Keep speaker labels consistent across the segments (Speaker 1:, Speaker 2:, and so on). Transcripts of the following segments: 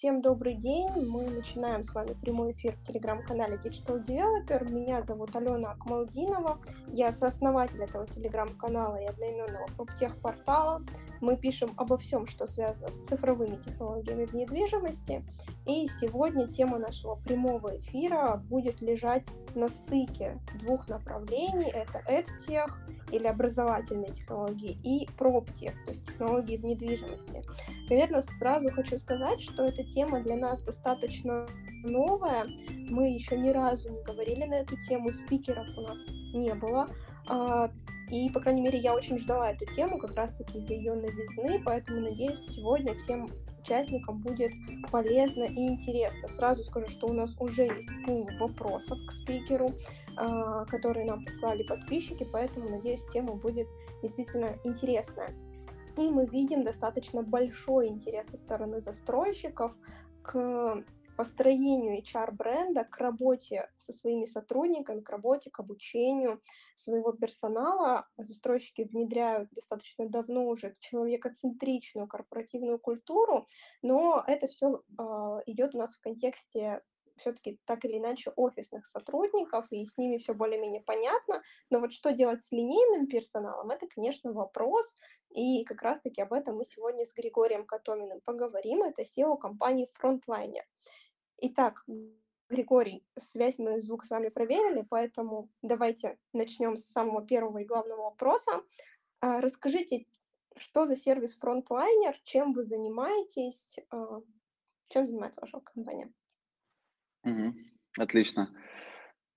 Speaker 1: Всем добрый день. Мы начинаем с вами прямой эфир в телеграм-канале Digital Developer. Меня зовут Алена Акмалдинова. Я сооснователь этого телеграм-канала и одноименного проптех-портала. Мы пишем обо всем, что связано с цифровыми технологиями в недвижимости. И сегодня тема нашего прямого эфира будет лежать на стыке двух направлений. Это EdTech или образовательные технологии и PropTech, то есть технологии в недвижимости. Наверное, сразу хочу сказать, что эта тема для нас достаточно новая. Мы еще ни разу не говорили на эту тему, спикеров у нас не было. А, и, по крайней мере, я очень ждала эту тему как раз-таки из-за ее новизны, поэтому надеюсь, сегодня всем участникам будет полезно и интересно. Сразу скажу, что у нас уже есть пул вопросов к спикеру, а, которые нам прислали подписчики, поэтому, надеюсь, тема будет действительно интересная. И мы видим достаточно большой интерес со стороны застройщиков к построению HR-бренда, к работе со своими сотрудниками, к работе, к обучению своего персонала. Застройщики внедряют достаточно давно уже человекоцентричную корпоративную культуру, но это все а, идет у нас в контексте все-таки так или иначе офисных сотрудников, и с ними все более-менее понятно. Но вот что делать с линейным персоналом, это, конечно, вопрос. И как раз-таки об этом мы сегодня с Григорием Котоминым поговорим. Это SEO компании Frontliner. Итак, Григорий, связь мы звук с вами проверили, поэтому давайте начнем с самого первого и главного вопроса. А, расскажите, что за сервис Frontliner, чем вы занимаетесь, а, чем занимается ваша компания?
Speaker 2: Угу. Отлично.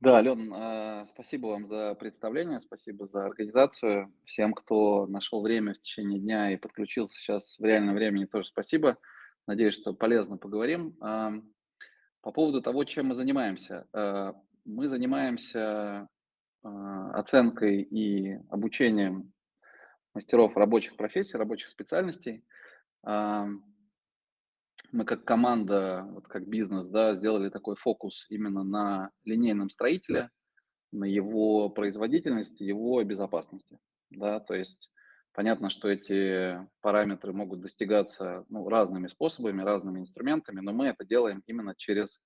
Speaker 2: Да, Ален, э, спасибо вам за представление, спасибо за организацию. Всем, кто нашел время в течение дня и подключился сейчас в реальном времени, тоже спасибо. Надеюсь, что полезно поговорим. По поводу того, чем мы занимаемся. Э, мы занимаемся э, оценкой и обучением мастеров рабочих профессий, рабочих специальностей. Мы как команда, вот как бизнес, да, сделали такой фокус именно на линейном строителе, на его производительности, его безопасности. Да, то есть Понятно, что эти параметры могут достигаться ну, разными способами, разными инструментами, но мы это делаем именно через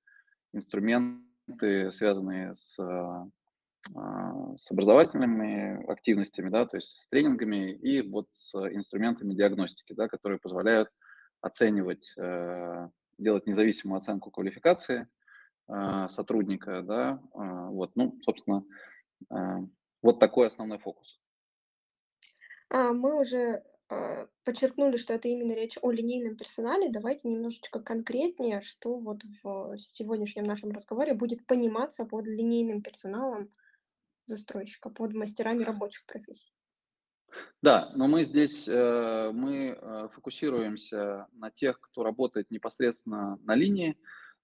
Speaker 2: инструменты, связанные с, а, с образовательными активностями, да, то есть с тренингами и вот с инструментами диагностики, да, которые позволяют оценивать, э, делать независимую оценку квалификации э, сотрудника, да, э, вот, ну, собственно, вот такой основной фокус.
Speaker 1: А, мы уже а, подчеркнули, что это именно речь о линейном персонале. Давайте немножечко конкретнее, что вот в сегодняшнем нашем разговоре будет пониматься под линейным персоналом застройщика, под мастерами рабочих профессий.
Speaker 2: Да, но мы здесь э, мы э, фокусируемся на тех, кто работает непосредственно на линии,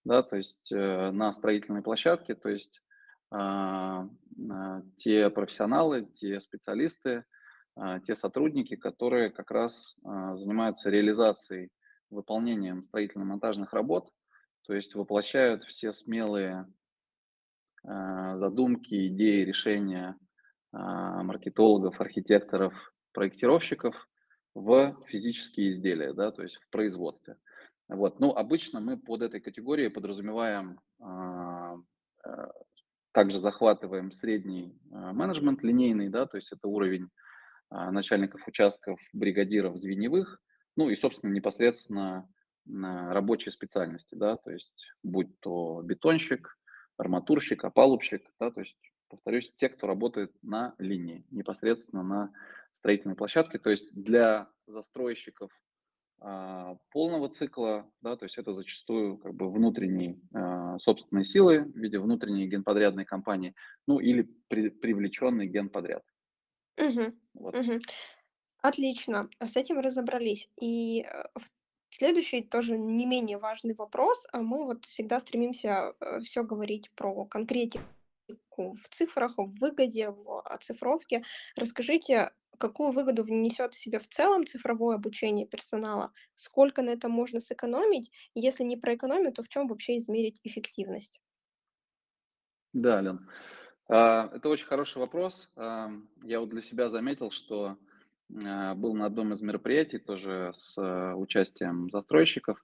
Speaker 2: да, то есть э, на строительной площадке, то есть а, те профессионалы, те специалисты, те сотрудники, которые как раз а, занимаются реализацией, выполнением строительно-монтажных работ, то есть воплощают все смелые а, задумки, идеи, решения маркетологов, архитекторов, проектировщиков в физические изделия, да, то есть в производстве. Вот. Ну, обычно мы под этой категорией подразумеваем, также захватываем средний менеджмент линейный, да, то есть это уровень а, начальников участков, бригадиров звеневых, ну и, собственно, непосредственно рабочие специальности, да, то есть будь то бетонщик, арматурщик, опалубщик, да, то есть, повторюсь, те, кто работает на линии, непосредственно на строительной площадке, то есть для застройщиков а, полного цикла, да, то есть это зачастую как бы внутренние а, собственные силы в виде внутренней генподрядной компании, ну или при, привлеченный генподряд.
Speaker 1: Мгм, Вот. мгм. Отлично, с этим разобрались. И э, следующий тоже не менее важный вопрос. А Мы вот всегда стремимся все говорить про конкретику в цифрах, в выгоде, в оцифровке. Расскажите, какую выгоду внесет в себе в целом цифровое обучение персонала? Сколько на этом можно сэкономить? Если не про экономию, то в чем вообще измерить эффективность?
Speaker 2: Да, Лен. А, это очень хороший вопрос. А, я вот для себя заметил, что а, был на одном из мероприятий тоже с участием застройщиков,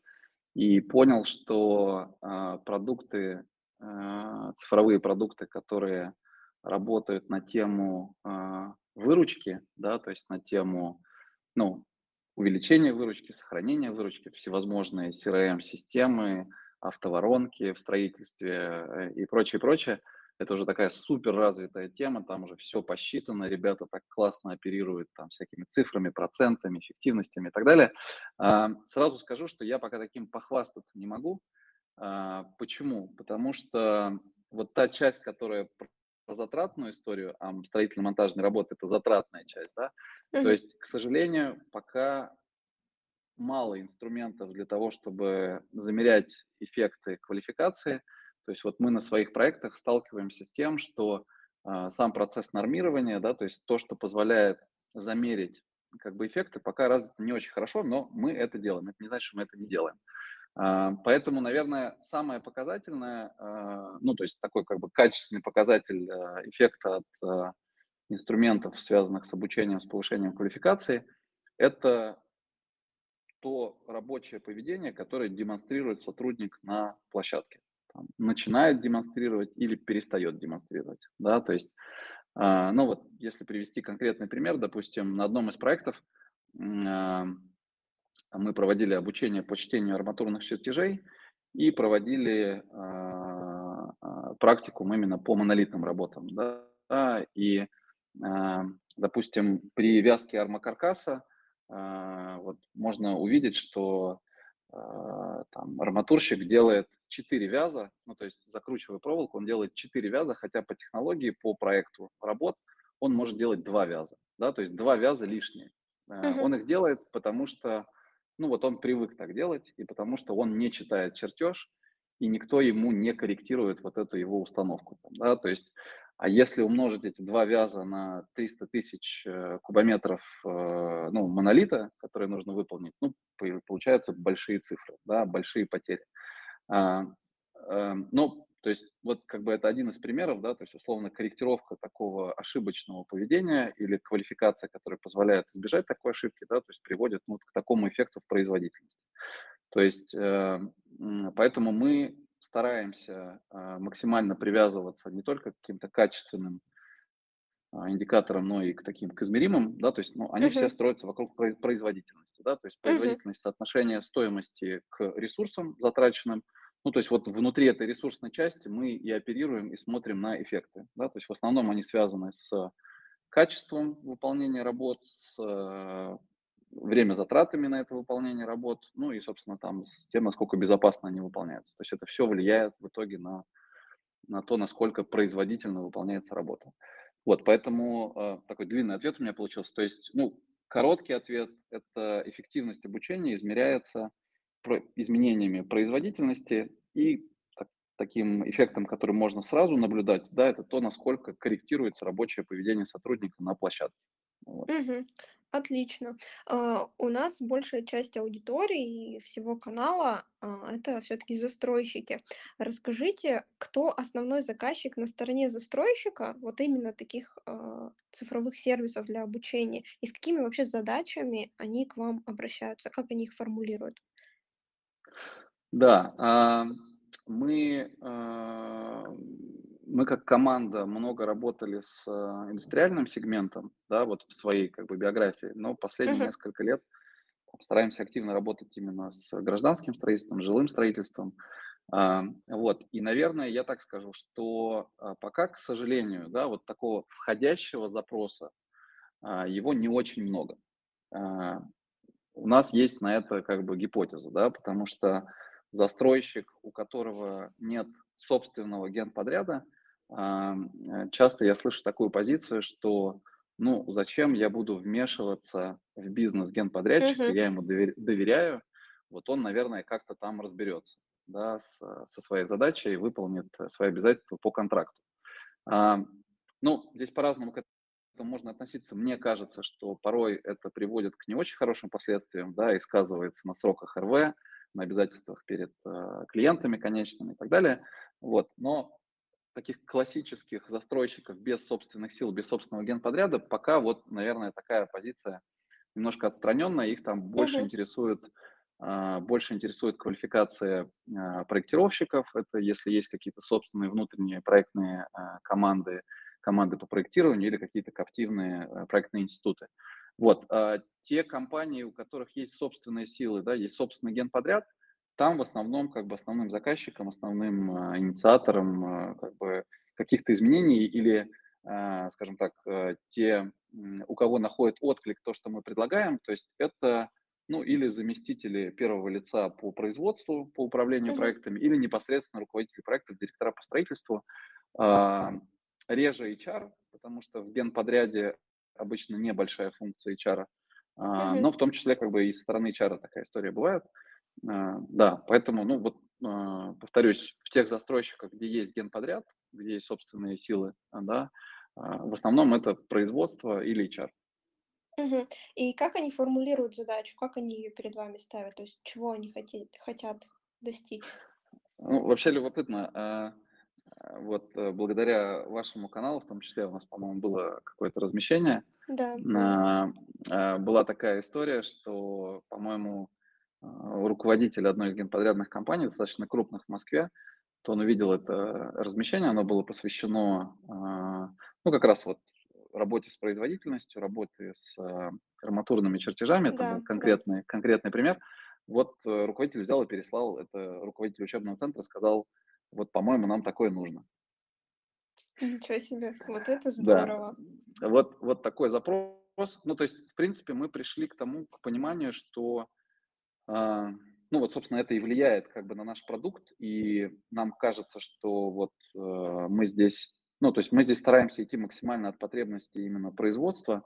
Speaker 2: и понял, что продукты, цифровые продукты, которые работают на тему выручки, да, то есть на тему, ну, увеличения выручки, сохранения выручки, всевозможные CRM-системы, автоворонки в строительстве э, и прочее, прочее. Это уже такая супер развитая тема, там уже все посчитано, ребята так классно оперируют там всякими цифрами, процентами, эффективностями и так далее. А, сразу скажу, что я пока таким похвастаться не могу. А, почему? Потому что вот та часть, которая про затратную историю, а строительно-монтажные работы – это затратная часть, да, mm-hmm. то есть, к сожалению, пока мало инструментов для того, чтобы замерять эффекты квалификации. То есть вот мы на своих проектах сталкиваемся с тем, что э, сам процесс нормирования, да, то есть то, что позволяет замерить как бы эффекты, пока развито не очень хорошо, но мы это делаем. Это не значит, что мы это не делаем. Э, поэтому, наверное, самое показательное, э, ну, то есть такой как бы качественный показатель эффекта от инструментов, связанных с обучением, с повышением квалификации, это то рабочее поведение, которое демонстрирует сотрудник на площадке. Там, начинает демонстрировать или перестает демонстрировать. Да? То есть, э, ну вот, если привести конкретный пример, допустим, на одном из проектов э, мы проводили обучение по чтению арматурных чертежей и проводили э, практику именно по монолитным работам. Да? И, э, допустим, при вязке армокаркаса а, вот можно увидеть, что а, там арматурщик делает 4 вяза, ну то есть закручивая проволоку, он делает 4 вяза, хотя по технологии, по проекту работ он может делать 2 вяза, да, то есть 2 вяза лишние. Uh-huh. Он их делает, потому что, ну вот он привык так делать, и потому что он не читает чертеж, и никто ему не корректирует вот эту его установку. Да? То есть а если умножить эти два вяза на 300 тысяч э, кубометров э, ну, монолита, которые нужно выполнить, ну, получаются большие цифры, да, большие потери. А, а, ну, то есть вот как бы это один из примеров, да, то есть условно корректировка такого ошибочного поведения или квалификация, которая позволяет избежать такой ошибки, да, то есть приводит ну, к такому эффекту в производительности. То есть э, поэтому мы стараемся а, максимально привязываться не только к каким-то качественным а, индикаторам, но и к таким к измеримым, да, то есть, ну, они uh-huh. все строятся вокруг производительности, да, то есть производительность uh-huh. соотношения стоимости к ресурсам затраченным, ну, то есть вот внутри этой ресурсной части мы и оперируем, и смотрим на эффекты, да, то есть в основном они связаны с качеством выполнения работ, с время затратами на это выполнение работ, ну и, собственно, там с тем, насколько безопасно они выполняются. То есть это все влияет в итоге на, на то, насколько производительно выполняется работа. Вот, поэтому э, такой длинный ответ у меня получился. То есть, ну, короткий ответ – это эффективность обучения измеряется изменениями производительности и так, таким эффектом, который можно сразу наблюдать, да, это то, насколько корректируется рабочее поведение сотрудника на площадке.
Speaker 1: Вот. Угу. Отлично. А, у нас большая часть аудитории и всего канала а, это все-таки застройщики. Расскажите, кто основной заказчик на стороне застройщика, вот именно таких а, цифровых сервисов для обучения, и с какими вообще задачами они к вам обращаются, как они их формулируют?
Speaker 2: Да, мы мы как команда много работали с э, индустриальным сегментом, да, вот в своей как бы биографии, но последние uh-huh. несколько лет стараемся активно работать именно с гражданским строительством, жилым строительством. А, вот, и, наверное, я так скажу, что а, пока, к сожалению, да, вот такого входящего запроса а, его не очень много. У нас есть на это как бы гипотеза, да, потому что застройщик, у которого нет собственного генподряда, Э, часто я слышу такую позицию, что ну зачем я буду вмешиваться в бизнес генподрядчика, uh-huh. я ему доверяю, вот он, наверное, как-то там разберется, да, с, со своей задачей и выполнит свои обязательства по контракту. А, ну, здесь по-разному к этому можно относиться. Мне кажется, что порой это приводит к не очень хорошим последствиям, да, и сказывается на сроках РВ, на обязательствах перед э, клиентами конечными и так далее. Вот, но таких классических застройщиков без собственных сил, без собственного генподряда, пока вот, наверное, такая позиция немножко отстраненная, их там больше uh-huh. интересует а, больше интересует квалификация а, проектировщиков. Это если есть какие-то собственные внутренние проектные команды, команды по проектированию или какие-то коптивные проектные институты. Вот. Те компании, у которых есть собственные силы, да, есть собственный генподряд, там в основном как бы основным заказчиком, основным инициатором как бы каких-то изменений или, скажем так, те, у кого находит отклик то, что мы предлагаем, то есть это ну или заместители первого лица по производству, по управлению проектами, или непосредственно руководители проектов, директора по строительству. А, реже HR, потому что в генподряде обычно небольшая функция HR, а,
Speaker 1: Мгм.
Speaker 2: но в том числе как бы и со стороны HR такая история бывает. А, да, поэтому, ну вот, а, повторюсь, в тех застройщиках, где есть генподряд, где есть собственные силы, а, да, а, в основном это производство или HR.
Speaker 1: Мгм. И как они формулируют задачу? Как они ее перед вами ставят? То есть чего они хоте хотят достичь?
Speaker 2: Ну, вообще любопытно. Вот, э, благодаря вашему каналу, в том числе, у нас, по-моему, было какое-то размещение.
Speaker 1: Да, да.
Speaker 2: А, была такая история, что, по-моему, а, руководитель одной из генподрядных компаний, достаточно крупных в Москве, то он увидел это размещение, оно было посвящено, ну, как раз вот работе с производительностью, работе с арматурными чертежами. Это был
Speaker 1: Да, да.
Speaker 2: конкретный, конкретный пример. Вот э, руководитель взял и переслал, это руководитель учебного центра сказал, вот, по-моему, нам такое нужно.
Speaker 1: Ничего себе. Вот это
Speaker 2: Да,
Speaker 1: здорово.
Speaker 2: вот, вот такой запрос. Ну, то есть, в принципе, мы пришли к тому, к пониманию, что, а, ну, вот, собственно, это и влияет как бы на наш продукт, и нам кажется, что вот э, мы здесь, ну, то есть мы здесь стараемся идти максимально от потребностей именно производства,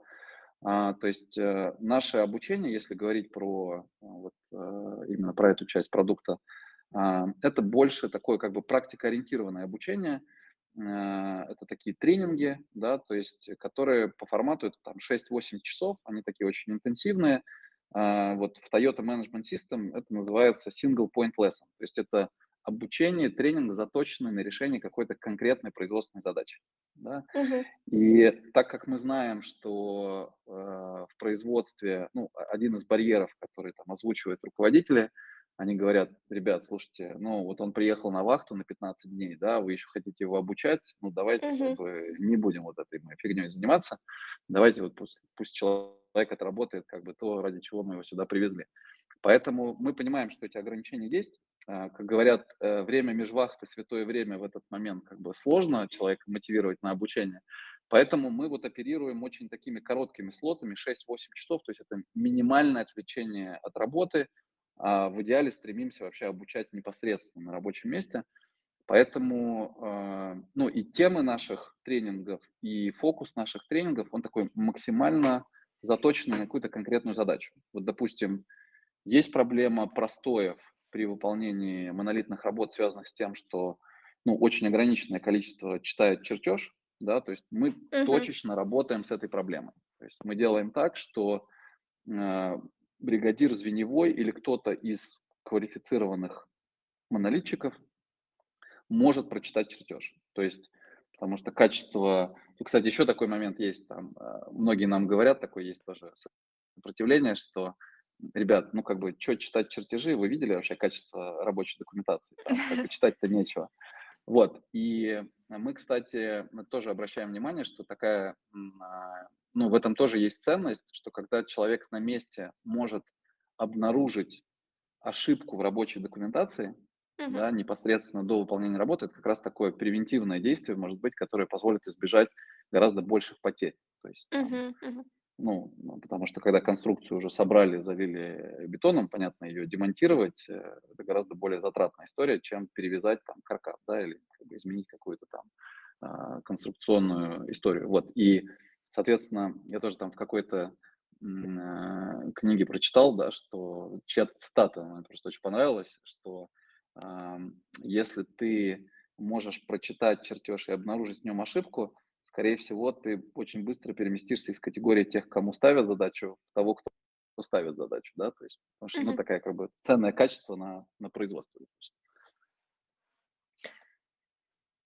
Speaker 2: а, то есть э, наше обучение, если говорить про а, вот, э, именно про эту часть продукта, это больше такое как бы практикоориентированное обучение. Э, это такие тренинги, да, то есть которые по формату это там 6-8 часов, они такие очень интенсивные. А, вот в Toyota Management System это называется single point lesson, то есть это обучение, тренинг, заточенный на решение какой-то конкретной производственной задачи. Да?
Speaker 1: Мгм.
Speaker 2: И так как мы знаем, что э, в производстве, ну, один из барьеров, который там озвучивают руководители, они говорят, ребят, слушайте, ну, вот он приехал на вахту на 15 дней, да, вы еще хотите его обучать, ну, давайте как
Speaker 1: Мгм.
Speaker 2: бы не будем вот этой фигней заниматься, давайте вот пусть, пусть человек отработает как бы то, ради чего мы его сюда привезли. Поэтому мы понимаем, что эти ограничения есть. А, Как говорят, э, время межвахты, святое время в этот момент как бы сложно человека мотивировать на обучение. Поэтому мы вот оперируем очень такими короткими слотами, 6-8 часов, то есть это минимальное отвлечение от работы. А в идеале стремимся вообще обучать непосредственно на рабочем месте. Поэтому, а, ну и темы наших тренингов, и фокус наших тренингов, он такой максимально заточенный на какую-то конкретную задачу. Вот, допустим, есть проблема простоев при выполнении монолитных работ, связанных с тем, что ну, очень ограниченное количество читает чертеж, да, то есть мы
Speaker 1: Мгм.
Speaker 2: точечно работаем с этой проблемой. То есть мы делаем так, что э, бригадир звеневой или кто-то из квалифицированных монолитчиков может прочитать чертеж. То есть, потому что качество... Ну, кстати, еще такой момент есть, там, э, многие нам говорят, такое есть тоже сопротивление, что ребят, ну как бы, что читать чертежи, вы видели вообще качество рабочей документации, там читать-то нечего. Вот, и мы, кстати, мы тоже обращаем внимание, что такая, а, ну в этом тоже есть ценность, что когда человек на месте может обнаружить ошибку в рабочей документации,
Speaker 1: Мгм.
Speaker 2: да, непосредственно до выполнения работы, это как раз такое превентивное действие, может быть, которое позволит избежать гораздо больших потерь. То есть там
Speaker 1: Мгм. Мгм.
Speaker 2: ну, ну, потому что когда конструкцию уже собрали, залили бетоном, понятно, ее демонтировать, э, это гораздо более затратная история, чем перевязать там каркас, да, или как бы изменить какую-то там а, конструкционную историю. Вот, и, соответственно, я тоже там в какой-то а, книге прочитал, да, что чья-то цитата, мне просто очень понравилась, что ам, если ты можешь прочитать чертеж и обнаружить в нем ошибку, скорее всего, ты очень быстро переместишься из категории тех, кому ставят задачу, в того, кто ставит задачу, да, то есть, потому что, ну, такая как бы ценное качество на, на производстве.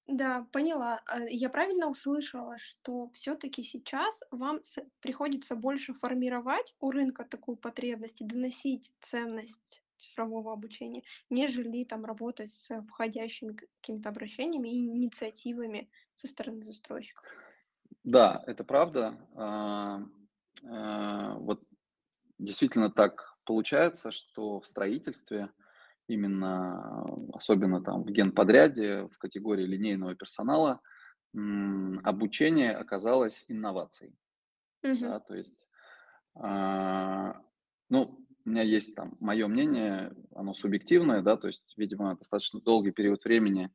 Speaker 1: Да, поняла. А, я правильно услышала, что все-таки сейчас вам приходится больше формировать у рынка такую потребность и доносить ценность? цифрового обучения, нежели там работать с входящими какими-то обращениями и инициативами со стороны застройщиков.
Speaker 2: Да, это правда. А, а, вот действительно так получается, что в строительстве именно, особенно там в генподряде, в категории линейного персонала, обучение оказалось инновацией.
Speaker 1: Мгм.
Speaker 2: Да, то есть, а, ну, у меня есть там мое мнение, оно субъективное, да, то есть, видимо, достаточно долгий период времени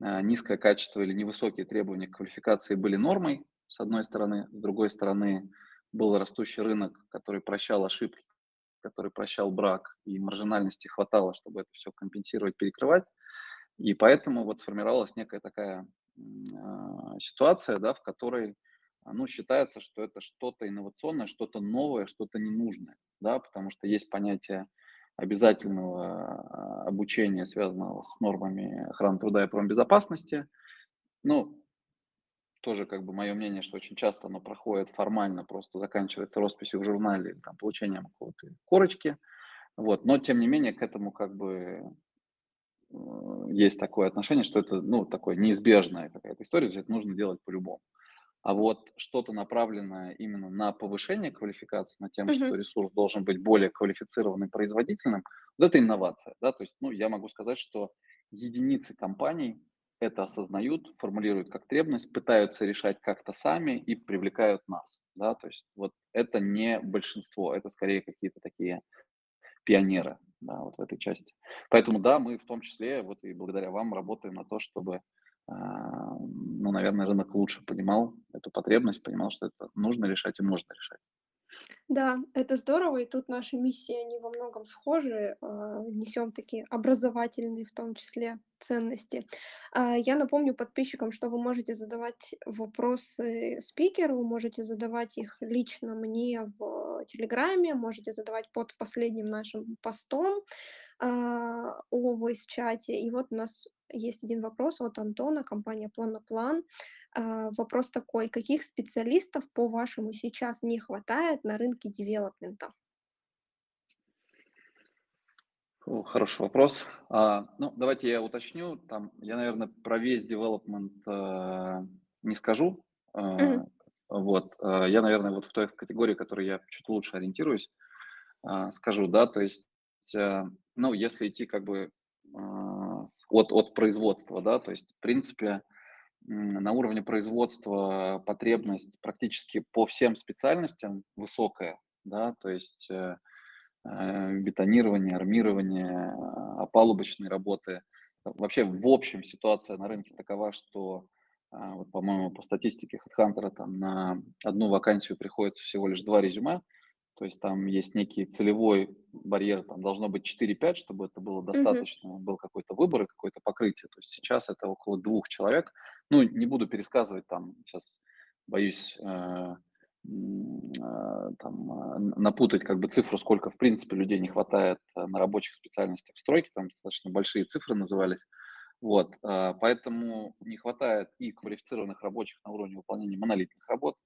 Speaker 2: а, низкое качество или невысокие требования к квалификации были нормой, с одной стороны, с другой стороны, был растущий рынок, который прощал ошибки, который прощал брак, и маржинальности хватало, чтобы это все компенсировать, перекрывать. И поэтому вот сформировалась некая такая а, ситуация, да, в которой ну, считается, что это что-то инновационное, что-то новое, что-то ненужное, да, потому что есть понятие обязательного а, обучения, связанного с нормами охраны труда и промбезопасности. Ну, тоже как бы мое мнение, что очень часто оно проходит формально, просто заканчивается росписью в журнале или там, получением какого-то корочки. Вот. Но, тем не менее, к этому как бы э, есть такое отношение, что это, ну, такое неизбежная какая-то история, это нужно делать по-любому. А вот что-то направленное именно на повышение квалификации, на тем, что
Speaker 1: Мгм.
Speaker 2: ресурс должен быть более квалифицированным производительным, вот это инновация, да, то есть, ну, я могу сказать, что единицы компаний это осознают, формулируют как требовать, пытаются решать как-то сами и привлекают нас, да, то есть вот это не большинство, это скорее какие-то такие пионеры, да, вот в этой части. Поэтому, да, мы в том числе, вот и благодаря вам работаем на то, чтобы, а, ну, наверное, рынок лучше понимал эту потребность, понимал, что это нужно решать и можно решать.
Speaker 1: Да, это здорово, и тут наши миссии, они во многом схожи, а, несем такие образовательные, в том числе, ценности. А, я напомню подписчикам, что вы можете задавать вопросы спикеру, можете задавать их лично мне в Телеграме, можете задавать под последним нашим постом о voice-чате. И вот у нас есть один вопрос от Антона, компания Планоплан. А, вопрос такой: каких специалистов, по-вашему, сейчас не хватает на рынке девелопмента?
Speaker 2: О, хороший вопрос. А, ну, давайте я уточню. Там я, наверное, про весь development э, не скажу. Э, вот. Э, я, наверное, вот в той категории, в которой я чуть лучше ориентируюсь, а, скажу, да. То есть, э, ну, если идти как бы а, от, от производства, да, то есть, в принципе, на уровне производства потребность практически по всем специальностям высокая, да, то есть э, э, бетонирование, армирование, а, опалубочные работы. Вообще, в общем, ситуация на рынке такова, что, а, вот, по-моему, по статистике HeadHunter там на одну вакансию приходится всего лишь два резюме, то есть там есть некий целевой барьер, там должно быть 4-5, чтобы это было достаточно, был какой-то выбор и какое-то покрытие. То есть сейчас это около двух человек. Ну, не буду пересказывать там, сейчас боюсь э, а, там, н- напутать как бы цифру, сколько в принципе людей не хватает а, на рабочих специальностях в стройке, там достаточно большие цифры назывались. Вот, а, поэтому не хватает и квалифицированных рабочих на уровне выполнения монолитных работ,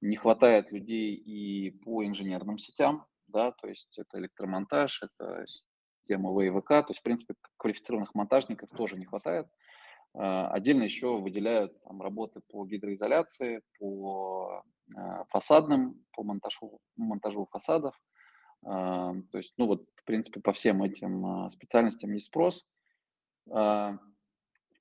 Speaker 2: не хватает людей и по инженерным сетям, да, то есть это электромонтаж, это система ВВК, то есть, в принципе, квалифицированных монтажников тоже не хватает. А, Отдельно еще выделяют там, работы по гидроизоляции, по а, фасадным, по монтажу, монтажу фасадов. А, То есть, ну вот, в принципе, по всем этим специальностям есть спрос.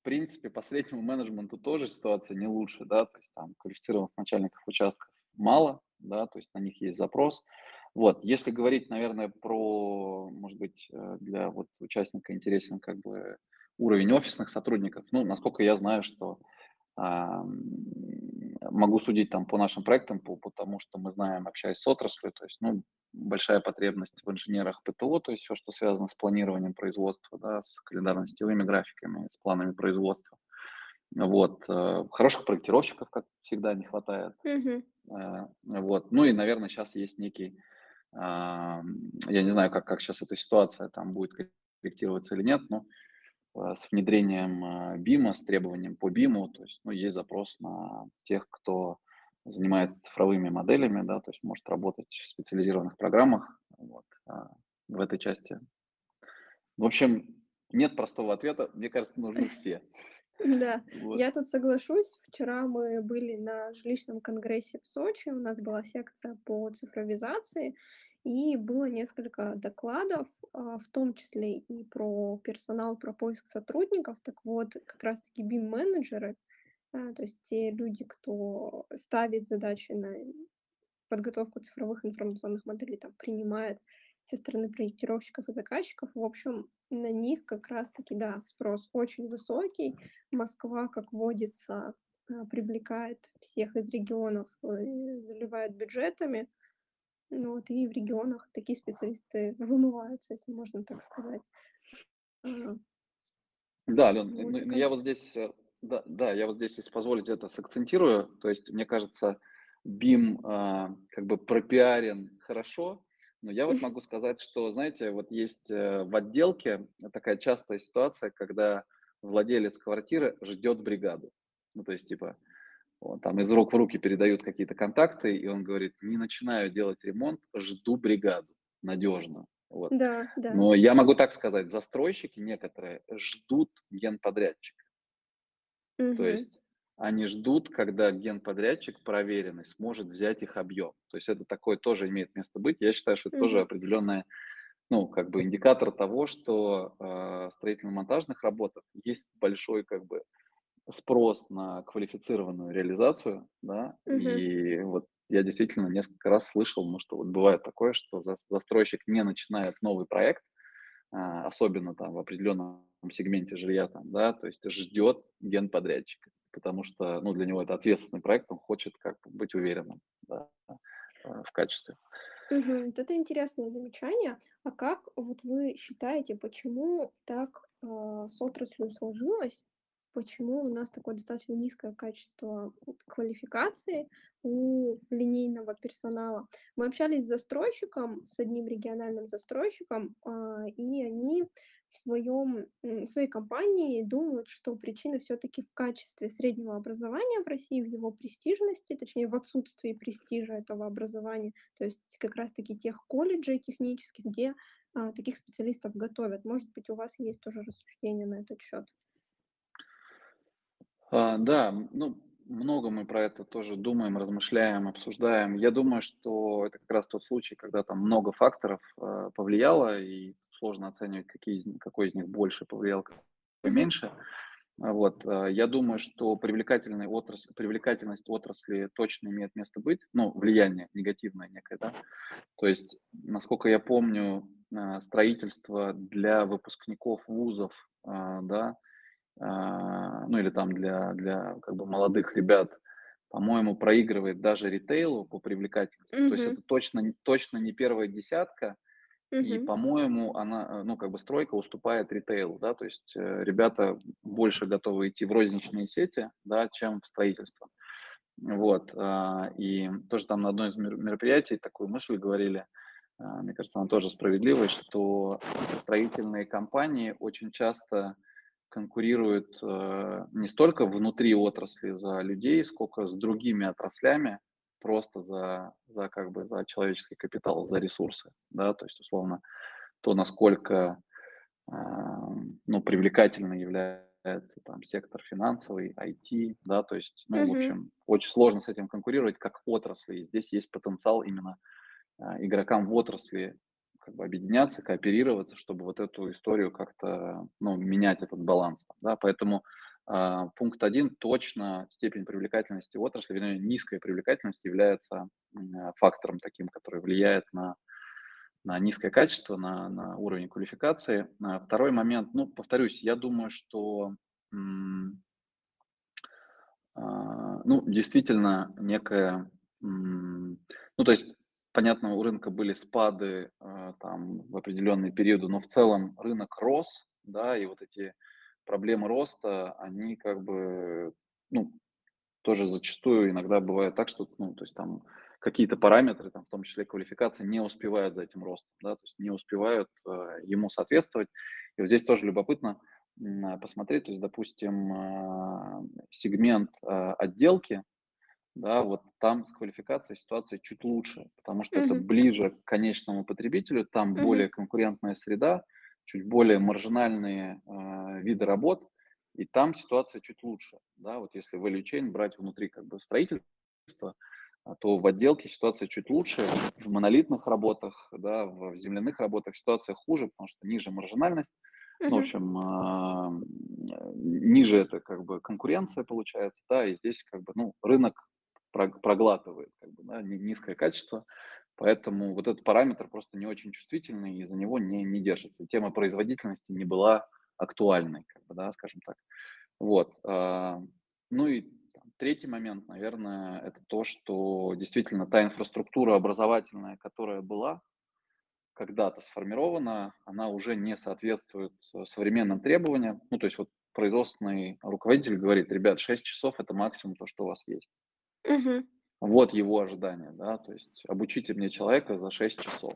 Speaker 2: В принципе, по среднему менеджменту тоже ситуация не лучше, да, то есть там квалифицированных начальников участков мало, да, то есть на них есть запрос. Вот, если говорить, наверное, про, может быть, э, для вот участника интересен как бы уровень офисных сотрудников, ну, насколько я знаю, что могу судить там по нашим проектам, по по тому, что мы знаем, общаясь с отраслью. То есть, ну, большая потребность в инженерах ПТО, то есть все, что связано с планированием производства, да, с календарно-сетевыми графиками, с планами производства. Вот. э, Хороших проектировщиков, как всегда, не хватает. Э, Вот. Ну и, наверное, сейчас есть некий, ам, я не знаю, как, как сейчас эта ситуация там будет корректироваться или нет, но э, с внедрением BIM, с требованием по BIM, то есть, ну, есть запрос на тех, кто занимается цифровыми моделями, да, то есть может работать в специализированных программах, вот, а, в этой части В общем, нет простого ответа. Мне кажется, нужны все.
Speaker 1: Да,
Speaker 2: Вот.
Speaker 1: я тут соглашусь. Вчера мы были на жилищном конгрессе в Сочи, у нас была секция по цифровизации, и было несколько докладов, а, в том числе и про персонал, про поиск сотрудников. Так вот, как раз-таки BIM-менеджеры, то есть те люди, кто ставит задачи на подготовку цифровых информационных моделей, там, принимает со стороны проектировщиков и заказчиков. В общем, на них как раз-таки, да, спрос очень высокий. Москва, как водится, а, привлекает всех из регионов, заливает бюджетами. Ну вот, и в регионах такие специалисты вымываются, если можно так сказать. А,
Speaker 2: Да, Ален,
Speaker 1: вот,
Speaker 2: я вот здесь, э, да, да, я вот здесь, если позволите, это сакцентирую. То есть, мне кажется, BIM а, как бы пропиарен хорошо, но я вот могу сказать, что, знаете, вот есть э, в отделке такая частая ситуация, когда владелец квартиры ждет бригаду. Ну, то есть, типа, он там из рук в руки передают какие-то контакты, и он говорит, не начинаю делать ремонт, жду бригаду надежно. Вот.
Speaker 1: Да, да.
Speaker 2: Но я могу так сказать, застройщики некоторые ждут генподрядчика.
Speaker 1: Мгм.
Speaker 2: То есть они ждут, когда генподрядчик проверенный сможет взять их объем. То есть это такое тоже имеет место быть. Я считаю, что это тоже
Speaker 1: Мгм.
Speaker 2: определенная, ну, как бы индикатор того, что э, строительно-монтажных работах есть большой, как бы, спрос на квалифицированную реализацию, да,
Speaker 1: Мгм.
Speaker 2: и вот я действительно несколько раз слышал, ну, что вот бывает такое, что зас- застройщик не начинает новый проект, особенно там в определенном сегменте жилья, там, да, то есть ждет генподрядчика, потому что, ну, для него это ответственный проект, он хочет как бы быть уверенным, да, а, в качестве.
Speaker 1: Вот это интересное замечание. А как вот вы считаете, почему так а, с отраслью сложилось? Почему у нас такое достаточно низкое качество квалификации у линейного персонала? Мы общались с застройщиком, с одним региональным застройщиком, а, и они в своем, в своей компании думают, что причина все-таки в качестве среднего образования в России, в его престижности, точнее в отсутствии престижа этого образования. То есть как раз-таки тех колледжей технических, где а, таких специалистов готовят. Может быть, у вас есть тоже рассуждения на этот счет?
Speaker 2: А, да, ну, много мы про это тоже думаем, размышляем, обсуждаем. Я думаю, что это как раз тот случай, когда там много факторов э, повлияло, и сложно оценивать, какие из, какой из них больше повлиял, какой меньше. А Вот, э, я думаю, что привлекательная отрасль, привлекательность отрасли точно имеет место быть, ну, влияние негативное некое, да. То есть, насколько я помню, э, строительство для выпускников вузов, а, да, ну или там для, для как бы молодых ребят, по-моему, проигрывает даже ритейлу по привлекательности. То есть это точно, точно не первая десятка, и,
Speaker 1: Мгм.
Speaker 2: по-моему, она, ну, как бы стройка уступает ритейлу, да, то есть э, ребята больше готовы идти в розничные сети, да, чем в строительство. Вот, а, и тоже там на одной из мер- мероприятий такую мысль говорили, а, мне кажется, она тоже справедливая, что строительные компании очень часто конкурируют э, не столько внутри отрасли за людей, сколько с другими отраслями просто за, за как бы за человеческий капитал, за ресурсы, да, то есть условно то, насколько а, ну, привлекательным является там сектор финансовый, IT, да, то есть, ну, в
Speaker 1: Мгм.
Speaker 2: общем, очень сложно с этим конкурировать как отрасли, и здесь есть потенциал именно а, игрокам в отрасли как бы объединяться, кооперироваться, чтобы вот эту историю как-то, ну, менять этот баланс, да, поэтому а, пункт один точно степень привлекательности отрасли, вернее, низкая привлекательность является а, фактором таким, который влияет на на низкое качество, на, на уровень квалификации. А Второй момент, ну, повторюсь, я думаю, что, а, ну, действительно, некая, ну, то есть, понятно, у рынка были спады а, там в определенные периоды, но в целом рынок рос, да, и вот эти проблемы роста, они как бы, ну, тоже зачастую иногда бывает так, что, ну, то есть там какие-то параметры, там, в том числе квалификация, не успевают за этим ростом, да, то есть не успевают э, ему соответствовать. И вот здесь тоже любопытно а, посмотреть, то есть, допустим, а, сегмент а, отделки, да, вот там с квалификацией ситуация чуть лучше, потому что это
Speaker 1: Мгм.
Speaker 2: ближе к конечному потребителю, там
Speaker 1: Мгм.
Speaker 2: более конкурентная среда, чуть более маржинальные э, виды работ, и там ситуация чуть лучше, да, вот если value chain брать внутри как бы строительства, а, то в отделке ситуация чуть лучше, в монолитных работах, да, в земляных работах ситуация хуже, потому что ниже маржинальность, ну, в общем, а, ниже это как бы конкуренция получается, да, и здесь как бы, ну, рынок проглатывает как бы, да, низкое качество, поэтому вот этот параметр просто не очень чувствительный, и за него не, не держится. Тема производительности не была актуальной, как бы, да, скажем так. Вот. А, ну и Третий момент, наверное, это то, что действительно та инфраструктура образовательная, которая была когда-то сформирована, она уже не соответствует э, современным требованиям. Ну, то есть вот производственный руководитель говорит, ребят, 6 часов – это максимум то, что у вас есть.
Speaker 1: Угу.
Speaker 2: Вот его ожидание, да, то есть обучите мне человека за 6 часов.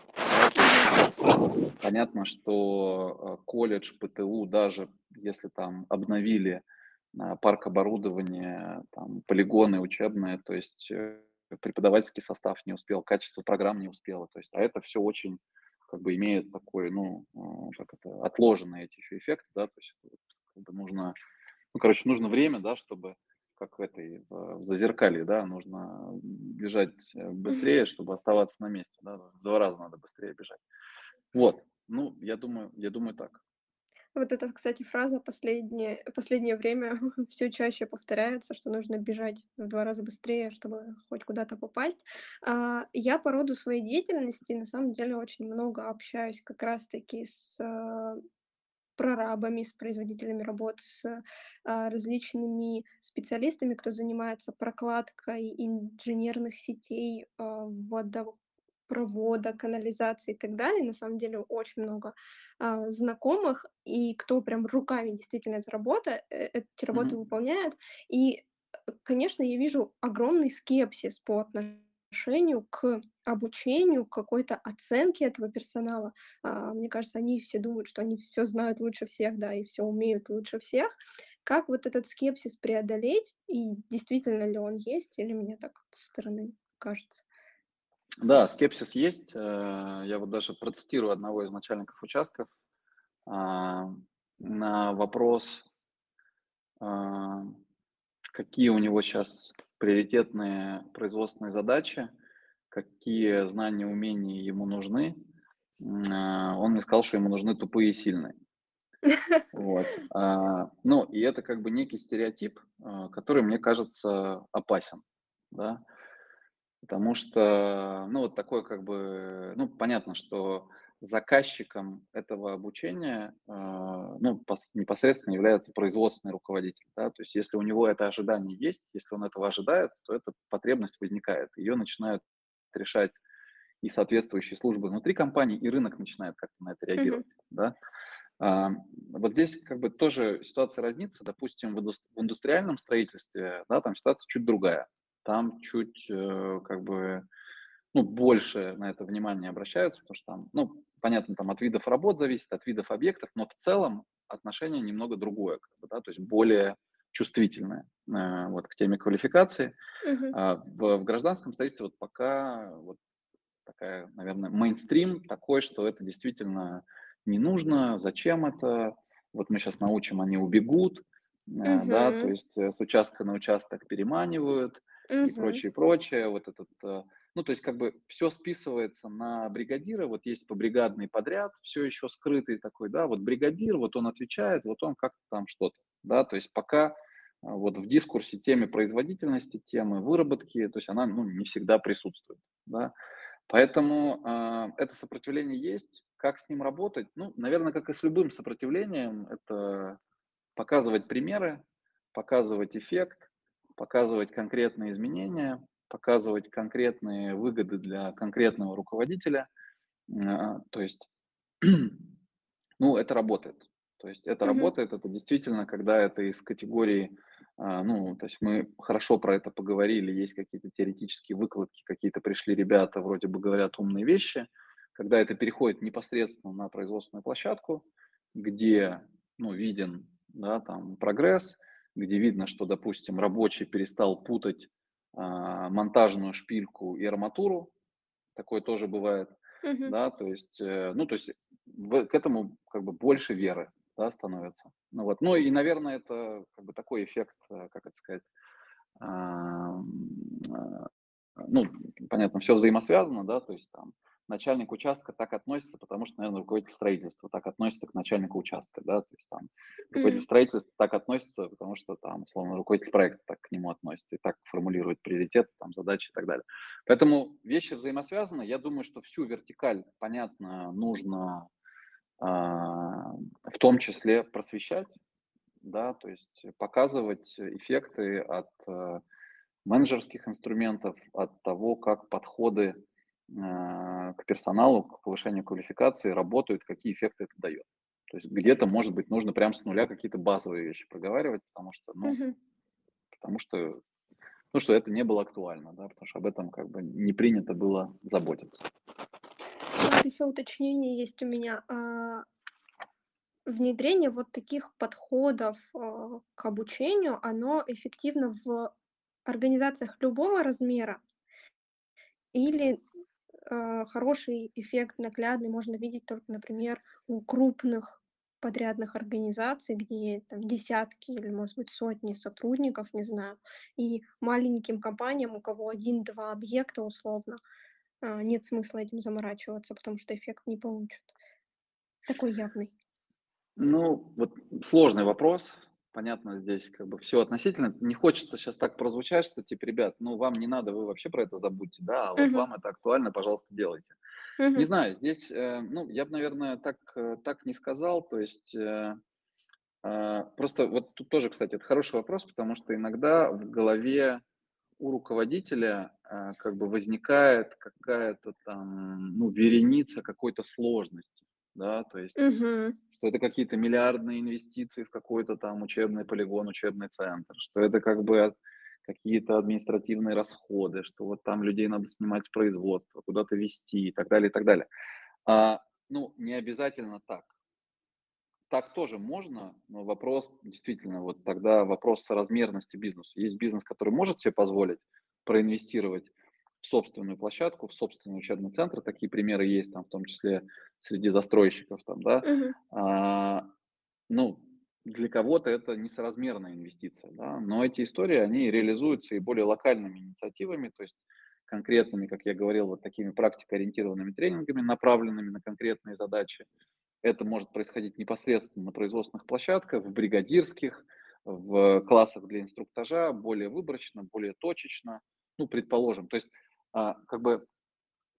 Speaker 2: Понятно, что э, колледж, ПТУ, даже если там обновили парк оборудования, там, полигоны учебные, то есть э, преподавательский состав не успел, качество программ не успело, то есть, а это все очень как бы имеет такой, ну, э, как это, отложенные эти еще эффекты, да, то есть как бы нужно, ну, короче, нужно время, да, чтобы как в этой в зазеркалье, да, нужно бежать э, быстрее, чтобы оставаться на месте, да, в два раза надо быстрее бежать. Вот, ну, я думаю, я думаю так.
Speaker 1: Вот эта, кстати, фраза последнее, последнее время все чаще повторяется, что нужно бежать в два раза быстрее, чтобы хоть куда-то попасть. А, я по роду своей деятельности на самом деле очень много общаюсь как раз-таки с а, прорабами, с производителями работ, с а, различными специалистами, кто занимается прокладкой инженерных сетей а, водо провода, канализации и так далее. На самом деле очень много а, знакомых, и кто прям руками действительно эта работа, э, эти работы mm-hmm. выполняет. И, э, конечно, я вижу огромный скепсис по отношению к обучению, к какой-то оценке этого персонала. А, мне кажется, они все думают, что они все знают лучше всех, да, и все умеют лучше всех. Как вот этот скепсис преодолеть, и действительно ли он есть, или мне так со стороны кажется?
Speaker 2: Да, скепсис есть. Э, я вот даже процитирую одного из начальников участков а, на вопрос, а, какие у него сейчас приоритетные производственные задачи, какие знания, умения ему нужны. А, он мне сказал, что ему нужны тупые и сильные. Вот. Ну, и это как бы некий стереотип, который, мне кажется, опасен. Да? Потому что, ну, вот такое как бы, ну, понятно, что заказчиком этого обучения, э, ну, непосредственно является производственный руководитель, да, то есть если у него это ожидание есть, если он этого ожидает, то эта потребность возникает, ее начинают решать и соответствующие службы внутри компании, и рынок начинает как-то на это реагировать, mm-hmm. да. А, вот здесь как бы тоже ситуация разнится, допустим, в индустриальном строительстве, да, там ситуация чуть другая, там чуть э, как бы ну, больше на это внимание обращаются, потому что там, ну, понятно, там от видов работ зависит, от видов объектов, но в целом отношение немного другое, как бы, да, то есть более чувствительное э, вот, к теме квалификации.
Speaker 1: Uh-huh.
Speaker 2: А в, в гражданском строительстве вот пока вот такая, наверное, мейнстрим такой, что это действительно не нужно, зачем это, вот мы сейчас научим, они убегут, uh-huh. да, то есть с участка на участок переманивают, и прочее, прочее. Вот этот, э, ну, то есть как бы все списывается на бригадира, вот есть побригадный подряд, все еще скрытый такой, да, вот бригадир, вот он отвечает, вот он как-то там что-то, да, то есть пока э, вот в дискурсе темы производительности, темы выработки, то есть она ну, не всегда присутствует, да. Поэтому э, это сопротивление есть. Как с ним работать? Ну, наверное, как и с любым сопротивлением, это показывать примеры, показывать эффект, показывать конкретные изменения, показывать конкретные выгоды для конкретного руководителя. А, то есть, ну, это работает. То есть это mm-hmm. работает, это действительно, когда это из категории, а, ну, то есть мы хорошо про это поговорили, есть какие-то теоретические выкладки, какие-то пришли ребята, вроде бы говорят умные вещи, когда это переходит непосредственно на производственную площадку, где, ну, виден, да, там прогресс, где видно, что, допустим, рабочий перестал путать монтажную шпильку и арматуру, такое тоже бывает,
Speaker 1: uh-huh.
Speaker 2: да, то есть, э, ну, то есть в, к этому как бы больше веры да, становится. Ну, вот. ну и, наверное, это как бы такой эффект, э, как это сказать, а, ну, понятно, все взаимосвязано, да, то есть там начальник участка так относится, потому что, наверное, руководитель строительства так относится к начальнику участка, да, то есть там руководитель
Speaker 1: М.
Speaker 2: строительства так относится, потому что там, условно, руководитель проекта так к нему относится и так формулирует приоритеты, там, задачи и так далее. Поэтому вещи взаимосвязаны. Я думаю, что всю вертикаль, понятно, нужно а, в том числе просвещать, да, то есть показывать эффекты от э, менеджерских инструментов, от того, как подходы а, к персоналу, к повышению квалификации работают, какие эффекты это дает. То есть где-то, может быть, нужно прям с нуля какие-то базовые вещи проговаривать, потому что, ну,
Speaker 1: Мгм.
Speaker 2: потому что, ну, что это не было актуально, да, потому что об этом как бы не принято было заботиться.
Speaker 1: Вот еще уточнение есть у меня. А, внедрение вот таких подходов а, к обучению, оно эффективно в организациях любого размера или хороший эффект наглядный можно видеть только, например, у крупных подрядных организаций, где там десятки или, может быть, сотни сотрудников, не знаю, и маленьким компаниям, у кого один-два объекта условно, а, нет смысла этим заморачиваться, потому что эффект не получат. Такой явный.
Speaker 2: Ну, вот сложный вопрос. Понятно, здесь как бы все относительно. Не хочется сейчас так прозвучать, что типа, ребят, ну вам не надо, вы вообще про это забудьте, да, а вот
Speaker 1: Мгм.
Speaker 2: вам это актуально, пожалуйста, делайте. Не
Speaker 1: Мгм.
Speaker 2: знаю, здесь, э, ну, я бы, наверное, так, э, так не сказал. То есть, э, просто вот тут тоже, кстати, это хороший вопрос, потому что иногда в голове у руководителя, как бы возникает какая-то там, ну, вереница какой-то сложности, да, то есть
Speaker 1: Мгм.
Speaker 2: что это какие-то миллиардные инвестиции в какой-то там учебный полигон, учебный центр, что это как бы какие-то административные расходы, что вот там людей надо снимать с производства, куда-то везти и так далее, и так далее. А, ну, не обязательно так. Так тоже можно, но вопрос действительно, вот тогда вопрос соразмерности бизнеса. Есть бизнес, который может себе позволить проинвестировать в собственную площадку, в собственный учебный центр. Такие примеры есть там, в том числе среди застройщиков там, да.
Speaker 1: Мгм.
Speaker 2: А, ну, для кого-то это несоразмерная инвестиция, да, но эти истории, они реализуются и более локальными инициативами, то есть конкретными, как я говорил, вот такими практикоориентированными тренингами, направленными на конкретные задачи. Это может происходить непосредственно на производственных площадках, в бригадирских, в классах для инструктажа, более выборочно, более точечно, ну, предположим. То есть, как бы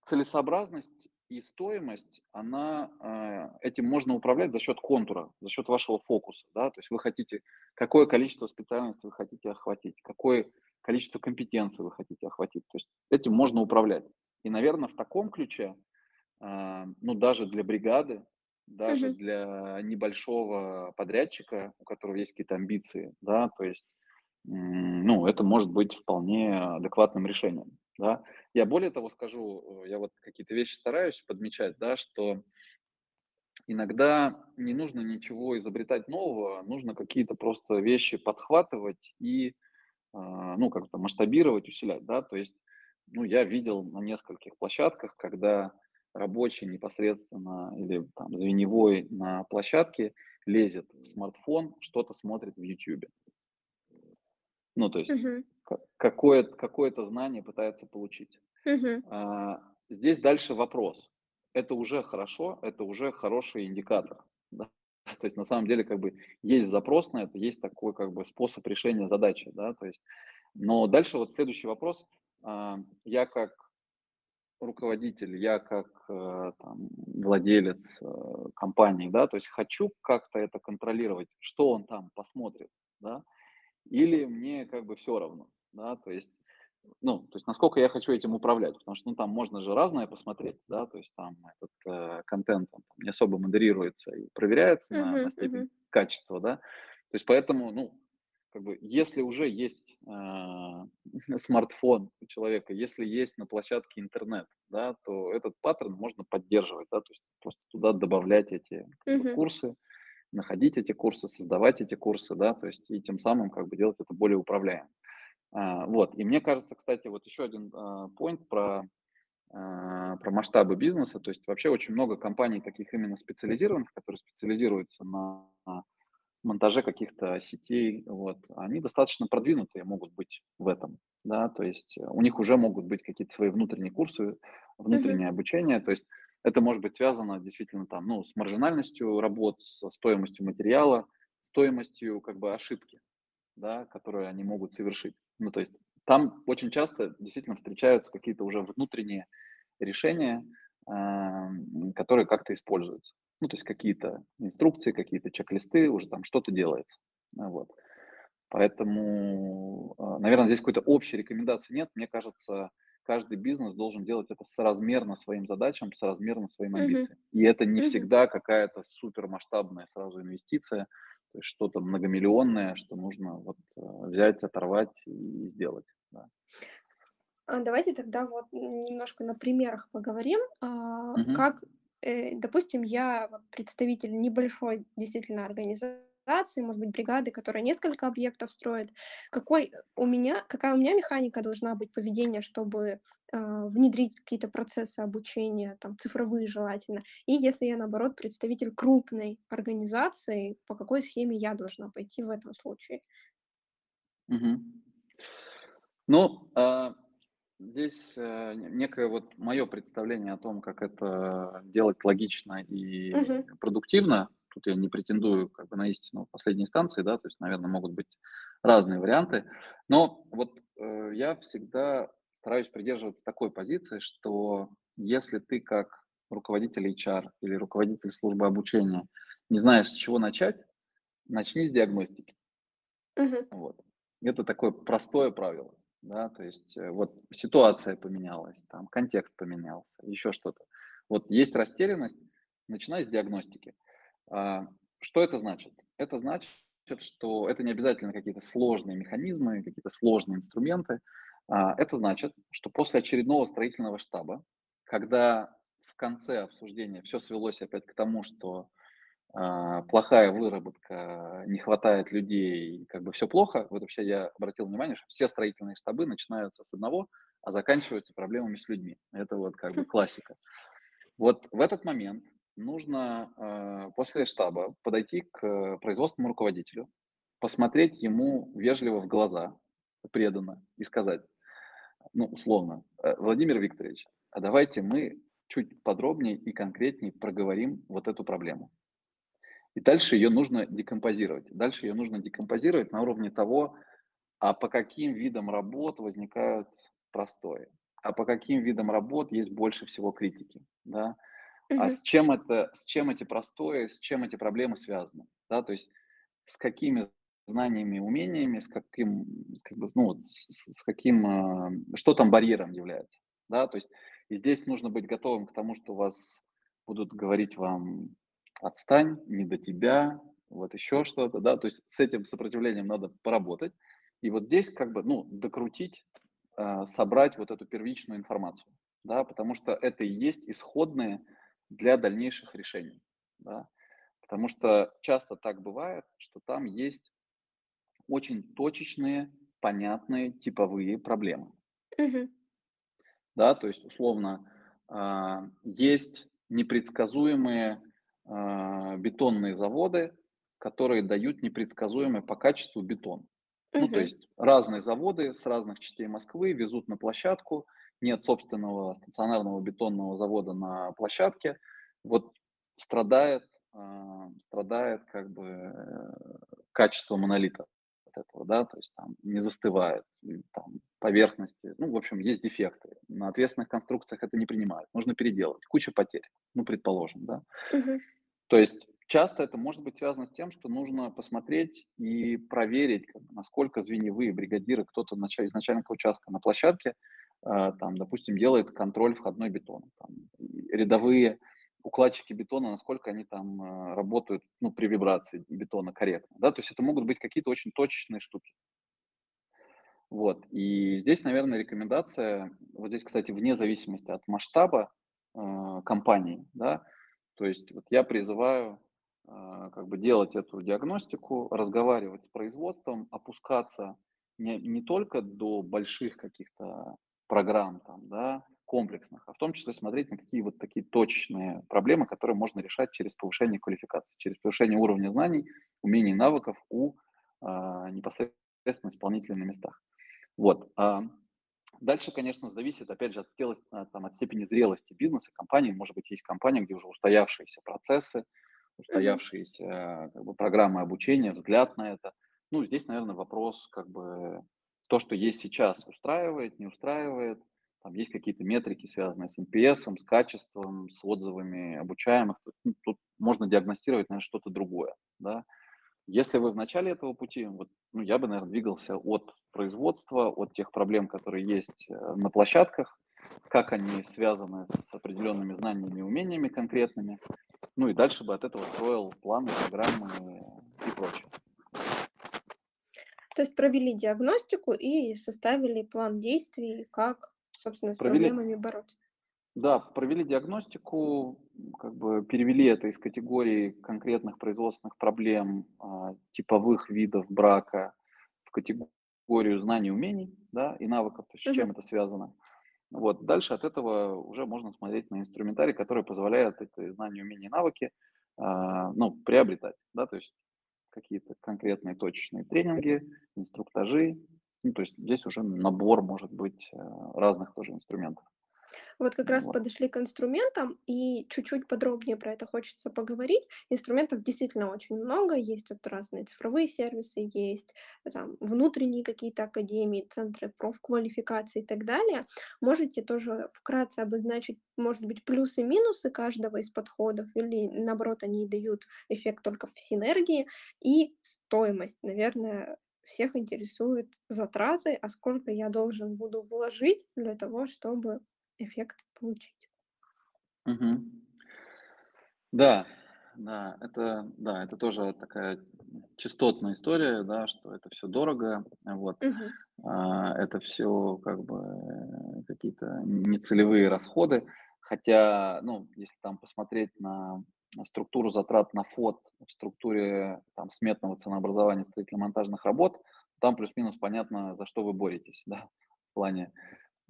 Speaker 2: целесообразность и стоимость, она, а, этим можно управлять за счет контура, за счет вашего фокуса, да. То есть вы хотите, какое количество специальностей вы хотите охватить, какое количество компетенций вы хотите охватить. То есть этим можно управлять. И, наверное, в таком ключе а, ну, даже для бригады, даже
Speaker 1: Мгм.
Speaker 2: для небольшого подрядчика, у которого есть какие-то амбиции, да, то есть, ну, это может быть вполне адекватным решением, да. Я более того скажу, э, я вот какие-то вещи стараюсь подмечать, да, что иногда не нужно ничего изобретать нового, нужно какие-то просто вещи подхватывать и, а, ну, как-то масштабировать, усилять, да. То есть, ну, я видел на нескольких площадках, когда рабочий непосредственно или там звеневой на площадке лезет в смартфон, что-то смотрит в "Ютубе". Ну, то есть
Speaker 1: Мгм.
Speaker 2: Ка какое какое-то знание пытается получить.
Speaker 1: Мгм.
Speaker 2: А, здесь дальше вопрос. Это уже хорошо, это уже хороший индикатор, да. То есть на самом деле как бы есть запрос на это, есть такой как бы способ решения задачи, да, то есть. Но дальше вот следующий вопрос. А, я как руководитель, я как, э, там владелец, э, компании, да, то есть хочу как-то это контролировать, что он там посмотрит, да, или мне как бы все равно, да, то есть ну, то есть насколько я хочу этим управлять, потому что, ну, там можно же разное посмотреть, да, то есть там этот, э, контент, он там не особо модерируется и проверяется на на
Speaker 1: Мгм.
Speaker 2: степень
Speaker 1: Мгм.
Speaker 2: качества, да. То есть поэтому, ну, как бы, если уже есть, а, смартфон у человека, если есть на площадке интернет, да, то этот паттерн можно поддерживать, да, то есть просто туда добавлять эти, как бы,
Speaker 1: Мгм.
Speaker 2: курсы, находить эти курсы, создавать эти курсы, да, то есть и тем самым как бы делать это более управляемым. А, вот, и мне кажется, кстати, вот еще один а, point про а, про масштабы бизнеса. То есть вообще очень много компаний таких именно специализированных, которые специализируются на монтаже каких-то сетей, вот, они достаточно продвинутые могут быть в этом, да, то есть у них уже могут быть какие-то свои внутренние курсы, внутреннее uh-huh. обучение, то есть это может быть связано действительно там, ну, с маржинальностью работ, со стоимостью материала, стоимостью как бы ошибки, да, которые они могут совершить. Ну, то есть там очень часто действительно встречаются какие-то уже внутренние решения, которые как-то используются. Ну, то есть какие-то инструкции, какие-то чек-листы, уже там что-то делается. Вот. Поэтому, а, наверное, здесь какой-то общей рекомендации нет. Мне кажется, каждый бизнес должен делать это соразмерно своим задачам, соразмерно своим амбициям. Mm-hmm. И это не mm-hmm. всегда какая-то супермасштабная сразу инвестиция, то есть что-то многомиллионное, что нужно вот э, взять, оторвать и сделать. Да.
Speaker 1: А давайте тогда вот немножко на примерах поговорим, угу. как, э, допустим, я представитель небольшой действительно организации, может быть, бригады, которая несколько объектов строит. Какой у меня, какая у меня механика должна быть поведения, чтобы э, внедрить какие-то процессы обучения, там, цифровые желательно. И если я, наоборот, представитель крупной организации, по какой схеме я должна пойти в этом случае?
Speaker 2: Угу. Ну, а, Здесь э, некое вот мое представление о том, как это делать логично и
Speaker 1: Мгм.
Speaker 2: продуктивно. Тут я не претендую как бы на истину в последней инстанции, да, то есть, наверное, могут быть разные варианты. Но вот э, я всегда стараюсь придерживаться такой позиции, что если ты как руководитель HR или руководитель службы обучения не знаешь, с чего начать, начни с диагностики.
Speaker 1: Мгм.
Speaker 2: Вот. Это такое простое правило да, то есть э, вот ситуация поменялась, там контекст поменялся, еще что-то. Вот есть растерянность, начинай с диагностики. А, что это значит? Это значит, что это не обязательно какие-то сложные механизмы, какие-то сложные инструменты. А, это значит, что после очередного строительного штаба, когда в конце обсуждения все свелось опять к тому, что а, плохая выработка, не хватает людей, как бы все плохо. Вот вообще я обратил внимание, что все строительные штабы начинаются с одного, а заканчиваются проблемами с людьми. Это вот как бы классика. Вот в этот момент нужно э, после штаба подойти к производственному руководителю, посмотреть ему вежливо в глаза, преданно, и сказать, ну, условно, «Э, Владимир Викторович, а давайте мы чуть подробнее и конкретнее проговорим вот эту проблему. И дальше ее нужно декомпозировать. Дальше ее нужно декомпозировать на уровне того, а по каким видам работ возникают простои, а по каким видам работ есть больше всего критики, да, а с чем это, с чем эти простои, с чем эти проблемы связаны, да, то есть с какими знаниями, умениями, с каким, с, как бы, ну, с, с каким, э, что там барьером является, да, то есть и здесь нужно быть готовым к тому, что вас будут говорить вам отстань, не до тебя, вот еще что-то, да, то есть с этим сопротивлением надо поработать. И вот здесь как бы, ну, докрутить, э, собрать вот эту первичную информацию, да, потому что это и есть исходные для дальнейших решений, да, потому что часто так бывает, что там есть очень точечные, понятные типовые проблемы.
Speaker 1: Угу.
Speaker 2: Да, то есть условно э, есть непредсказуемые а, бетонные заводы, которые дают непредсказуемый по качеству бетон. Ну, то есть разные заводы с разных частей Москвы везут на площадку, нет собственного стационарного бетонного завода на площадке, вот страдает, э, страдает как бы э, качество монолита от этого, да, то есть там не застывает, там поверхности, ну, в общем, есть дефекты. На ответственных конструкциях это не принимают, нужно переделать, куча потерь, ну, предположим, да.
Speaker 1: Угу.
Speaker 2: То есть часто это может быть связано с тем, что нужно посмотреть и проверить, насколько звеньевые бригадиры, кто-то из начальника участка на площадке, а, там, допустим, делает контроль входной бетона. Там, рядовые укладчики бетона, насколько они там а, работают ну, при вибрации бетона корректно. Да? То есть это могут быть какие-то очень точечные штуки. Вот. И здесь, наверное, рекомендация, вот здесь, кстати, вне зависимости от масштаба э, компании, да, то есть вот я призываю э, как бы делать эту диагностику, разговаривать с производством, опускаться не, не только до больших каких-то программ, там, да, комплексных, а в том числе смотреть на какие вот такие точечные проблемы, которые можно решать через повышение квалификации, через повышение уровня знаний, умений, навыков у а, непосредственно исполнителей на местах. Вот. А дальше, конечно, зависит, опять же, от, стелости, а, там, от степени зрелости бизнеса, компании. Может быть, есть компания, где уже устоявшиеся процессы, устоявшиеся как бы, программы обучения, взгляд на это. Ну, здесь, наверное, вопрос, как бы, то, что есть сейчас, устраивает, не устраивает. Там есть какие-то метрики, связанные с NPS, с качеством, с отзывами обучаемых. Тут, ну, тут можно диагностировать, наверное, что-то другое. Да? Если вы в начале этого пути, вот, ну, я бы, наверное, двигался от производства, от тех проблем, которые есть э, на площадках, как они связаны с определенными знаниями и умениями конкретными, ну и дальше бы от этого строил планы, программы и прочее.
Speaker 1: То есть провели диагностику и составили план действий, как, собственно, с провели, проблемами бороться.
Speaker 2: Да, провели диагностику, как бы перевели это из категории конкретных производственных проблем, а, типовых видов брака в категорию знаний, умений, да, и навыков, то есть с чем это связано. Вот, дальше от этого уже можно смотреть на инструментарий, который позволяет эти знания, умения и навыки, а, ну, приобретать, да, то есть какие-то конкретные точечные тренинги, инструктажи, ну, то есть здесь уже набор может быть э, разных тоже инструментов.
Speaker 1: Вот как раз подошли к инструментам, и чуть-чуть подробнее про это хочется поговорить. Инструментов действительно очень много, есть вот разные цифровые сервисы, есть там внутренние какие-то академии, центры профквалификации и так далее. Можете тоже вкратце обозначить, может быть, плюсы и минусы каждого из подходов, или наоборот, они дают эффект только в синергии, и стоимость, наверное, всех интересуют затраты, а сколько я должен буду вложить для того, чтобы эффект получить.
Speaker 2: Угу. Да, да, это, да, это тоже такая частотная история, да, что это все дорого, вот,
Speaker 1: Угу.
Speaker 2: а, это все как бы какие-то нецелевые расходы, хотя, ну, если там посмотреть на структуру затрат на фот в структуре там сметного ценообразования строительно-монтажных работ, там плюс-минус понятно, за что вы боретесь, да, в плане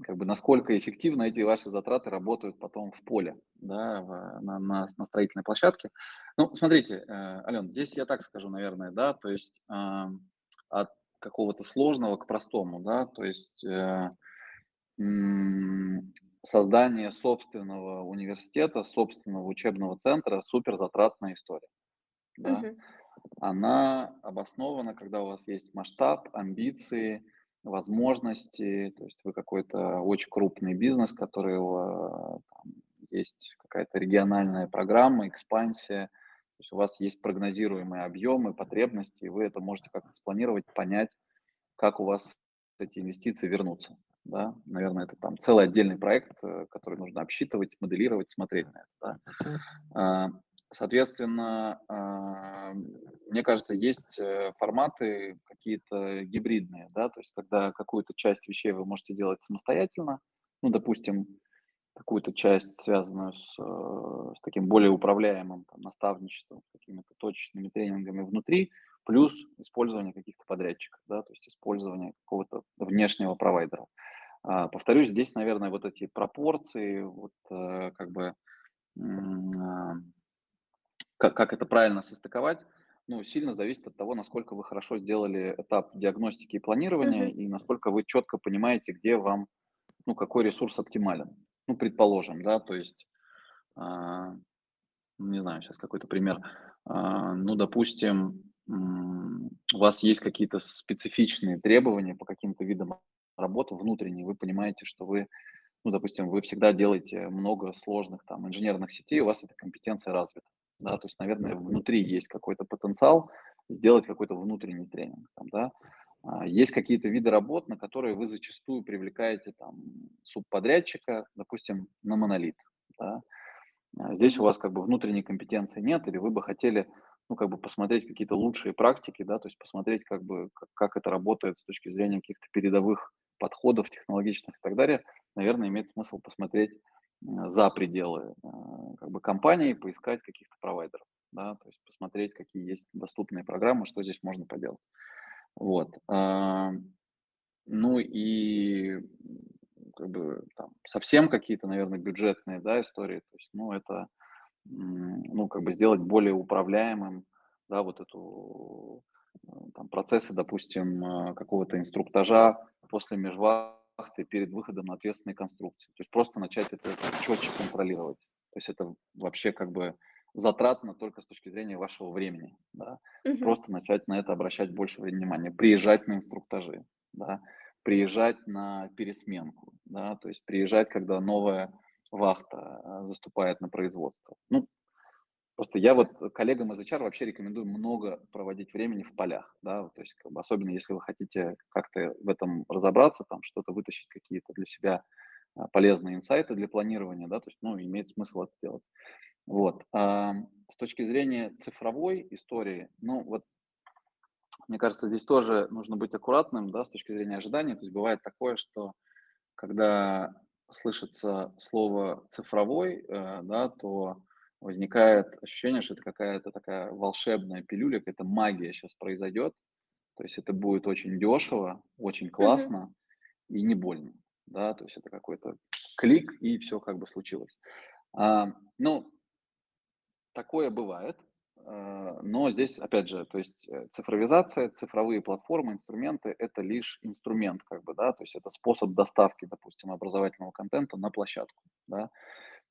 Speaker 2: как бы насколько эффективно эти ваши затраты работают потом в поле, да, в, на, на, на строительной площадке. Ну, смотрите, э, Ален, здесь я так скажу, наверное, да, то есть э, от какого-то сложного к простому, да, то есть э, создание собственного университета, собственного учебного центра супер затратная история. Да? Угу. Она обоснована, когда у вас есть масштаб, амбиции, возможности, то есть вы какой-то очень крупный бизнес, который там, есть какая-то региональная программа, экспансия, то есть у вас есть прогнозируемые объемы, потребности, и вы это можете как-то спланировать, понять, как у вас эти инвестиции вернутся. Да? Наверное, это там целый отдельный проект, э, который нужно обсчитывать, моделировать, смотреть на это. Да? Соответственно, а, мне кажется, есть э, форматы какие-то гибридные, да, то есть когда какую-то часть вещей вы можете делать самостоятельно, ну, допустим, какую-то часть, связанную с, э, с таким более управляемым там, наставничеством, какими-то точечными тренингами внутри, плюс использование каких-то подрядчиков, да, то есть использование какого-то внешнего провайдера. А, повторюсь, здесь, наверное, вот эти пропорции, вот э, как бы а, как, как это правильно состыковать, ну, сильно зависит от того, насколько вы хорошо сделали этап диагностики и планирования,
Speaker 1: Мгм.
Speaker 2: и насколько вы четко понимаете, где вам, ну, какой ресурс оптимален. Ну, предположим, да, то есть, а, не знаю, сейчас какой-то пример. А, ну, допустим, у вас есть какие-то специфичные требования по каким-то видам работы внутренние, вы понимаете, что вы, ну, допустим, вы всегда делаете много сложных там инженерных сетей, у вас эта компетенция развита да, то есть, наверное, внутри есть какой-то потенциал сделать какой-то внутренний тренинг, там, да, а, есть какие-то виды работ, на которые вы зачастую привлекаете там субподрядчика, допустим, на монолит, да. А, здесь у вас как бы внутренней компетенции нет, или вы бы хотели, ну, как бы посмотреть какие-то лучшие практики, да, то есть посмотреть, как бы, как, это работает с точки зрения каких-то передовых подходов технологичных и так далее, наверное, имеет смысл посмотреть за пределы э, как бы компании, поискать каких-то провайдеров, да, то есть посмотреть, какие есть доступные программы, что здесь можно поделать. Вот. А, ну и как бы там совсем какие-то, наверное, бюджетные, да, истории. То есть, ну, это, ну, как бы сделать более управляемым, да, вот эту э, там, процессы, допустим, э, какого-то инструктажа после межвахты перед выходом на ответственные конструкции. То есть просто начать это четче контролировать. То есть это вообще как бы затратно только с точки зрения вашего времени, да.
Speaker 1: Мгм.
Speaker 2: Просто начать на это обращать больше внимания, приезжать на инструктажи, да, приезжать на пересменку, да, то есть приезжать, когда новая вахта а, заступает на производство. Ну, просто я вот коллегам из HR вообще рекомендую много проводить времени в полях, да, то есть как бы, особенно если вы хотите как-то в этом разобраться, там что-то вытащить, какие-то для себя а, полезные инсайты для планирования, да, то есть, ну, имеет смысл это делать. Вот. А, с точки зрения цифровой истории, ну, вот, мне кажется, здесь тоже нужно быть аккуратным, да, с точки зрения ожиданий. То есть бывает такое, что когда слышится слово цифровой, э, да, то возникает ощущение, что это какая-то такая волшебная пилюля, какая-то магия сейчас произойдет. То есть это будет очень дешево, очень классно и не больно, да, то есть это какой-то клик и все как бы случилось. А, ну, Такое бывает, э, но здесь, опять же, то есть э, цифровизация, цифровые платформы, инструменты– это лишь инструмент, как бы, да, то есть это способ доставки, допустим, образовательного контента на площадку, да,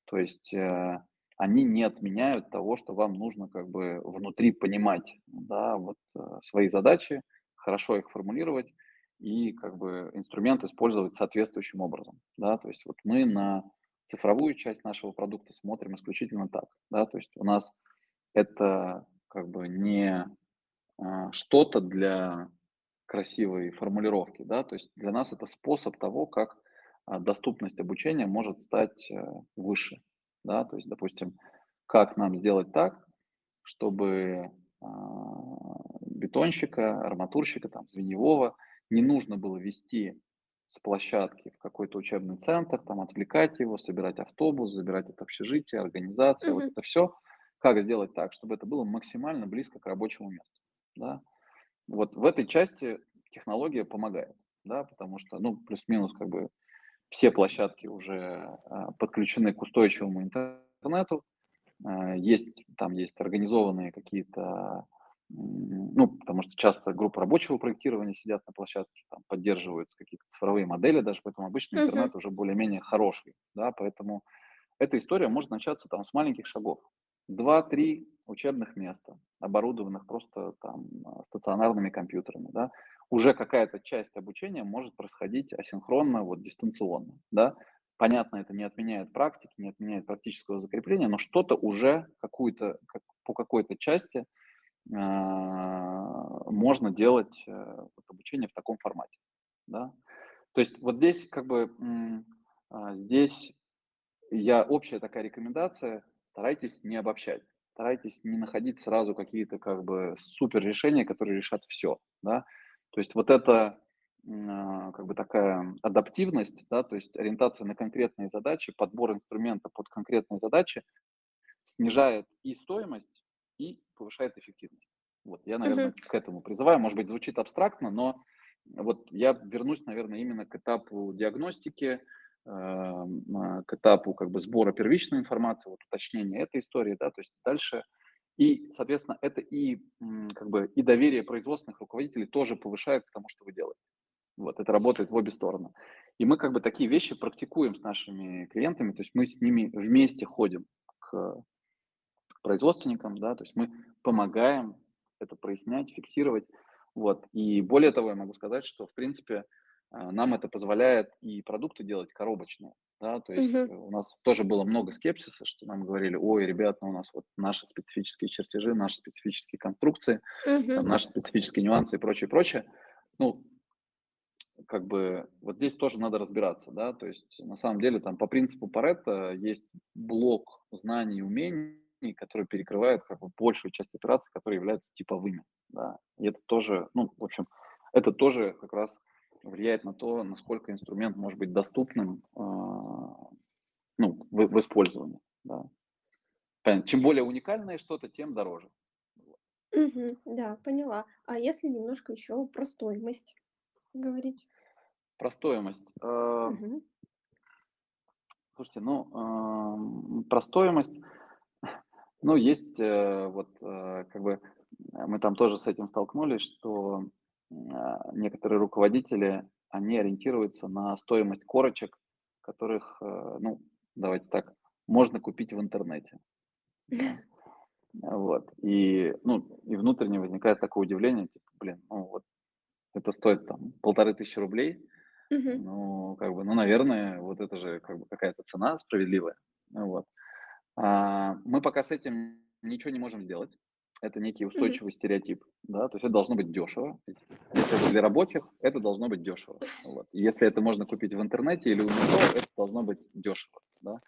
Speaker 2: то есть э, они не отменяют того, что вам нужно как бы внутри понимать, да, вот э, свои задачи, хорошо их формулировать и как бы инструмент использовать соответствующим образом, да, то есть вот мы на цифровую часть нашего продукта смотрим исключительно так, да, то есть у нас это как бы не а, что-то для красивой формулировки, да, то есть для нас это способ того, как а, доступность обучения может стать э, выше, да, то есть, допустим, как нам сделать так, чтобы а, бетонщика, арматурщика, там, звеньевого не нужно было вести с площадки в какой-то учебный центр, там отвлекать его, собирать автобус, забирать от общежития, организация, вот
Speaker 1: Мгм.
Speaker 2: это все. Как сделать так, чтобы это было максимально близко к рабочему месту, да? Вот в этой части технология помогает, да, потому что, ну, плюс-минус как бы все площадки уже а, подключены к устойчивому интернету, а, есть, там есть организованные какие-то, ну, потому что часто группы рабочего проектирования сидят на площадке, там поддерживают какие-то цифровые модели даже, поэтому обычно интернет уже более-менее хороший, да, поэтому эта история может начаться там с маленьких шагов. Два-три учебных места, оборудованных просто там а, стационарными компьютерами, да. Уже какая-то часть обучения может происходить асинхронно, вот дистанционно, да. Понятно, это не отменяет практики, не отменяет практического закрепления, но что-то уже, какую-то, как, по какой-то части а, можно делать э, вот обучение в таком формате, да. То есть вот здесь как бы а, здесь я общая такая рекомендация: старайтесь не обобщать, старайтесь не находить сразу какие-то как бы супер решения, которые решат все, да. То есть вот это, м, а, как бы такая адаптивность, да, то есть ориентация на конкретные задачи, подбор инструмента под конкретные задачи снижает и стоимость, и повышает эффективность. Вот я, наверное, к этому призываю. Может быть, звучит абстрактно, но вот я вернусь, наверное, именно к этапу диагностики, эм, а, к этапу как бы сбора первичной информации, вот уточнения этой истории, да, то есть дальше. И, соответственно, это и как бы и доверие производственных руководителей тоже повышает к тому, что вы делаете. Вот, это работает в обе стороны. И мы как бы такие вещи практикуем с нашими клиентами, то есть мы с ними вместе ходим к производственникам, да, то есть мы помогаем это прояснять, фиксировать. Вот. И более того, я могу сказать, что, в принципе, нам это позволяет и продукты делать коробочные. Да, то есть э, у нас тоже было много скепсиса, что нам говорили, ой, ребята, у нас вот наши специфические чертежи, наши специфические конструкции,
Speaker 1: Мгм.
Speaker 2: там, наши специфические нюансы и прочее, прочее. Ну, как бы вот здесь тоже надо разбираться, да, то есть на самом деле там по принципу Паретта есть блок знаний и умений, который перекрывает как бы большую часть операций, которые являются типовыми, да, и это тоже, ну, в общем, это тоже как раз влияет на то, насколько инструмент может быть доступным, а, ну, в, в использовании, да. Понятно. Чем более уникальное что-то, тем дороже.
Speaker 1: Мгм. Да, поняла. А если немножко еще про стоимость говорить?
Speaker 2: Про стоимость.
Speaker 1: Мгм.
Speaker 2: Слушайте, ну, про стоимость, ну, есть э, вот э, как бы мы там тоже с этим столкнулись, что некоторые руководители, они ориентируются на стоимость корочек, которых, э, ну, давайте так, можно купить в интернете. Вот. И, ну, и внутренне возникает такое удивление, типа, блин, ну вот это стоит там полторы тысячи рублей,
Speaker 1: Мгм.
Speaker 2: ну, как бы, ну, наверное, вот это же как бы какая-то цена справедливая. Вот. А, мы пока с этим ничего не можем сделать. Это некий устойчивый стереотип, да, то есть это должно быть дешево. Если это для рабочих, это должно быть дешево. Вот. Если это можно купить в интернете или у метро, это должно быть дешево, да.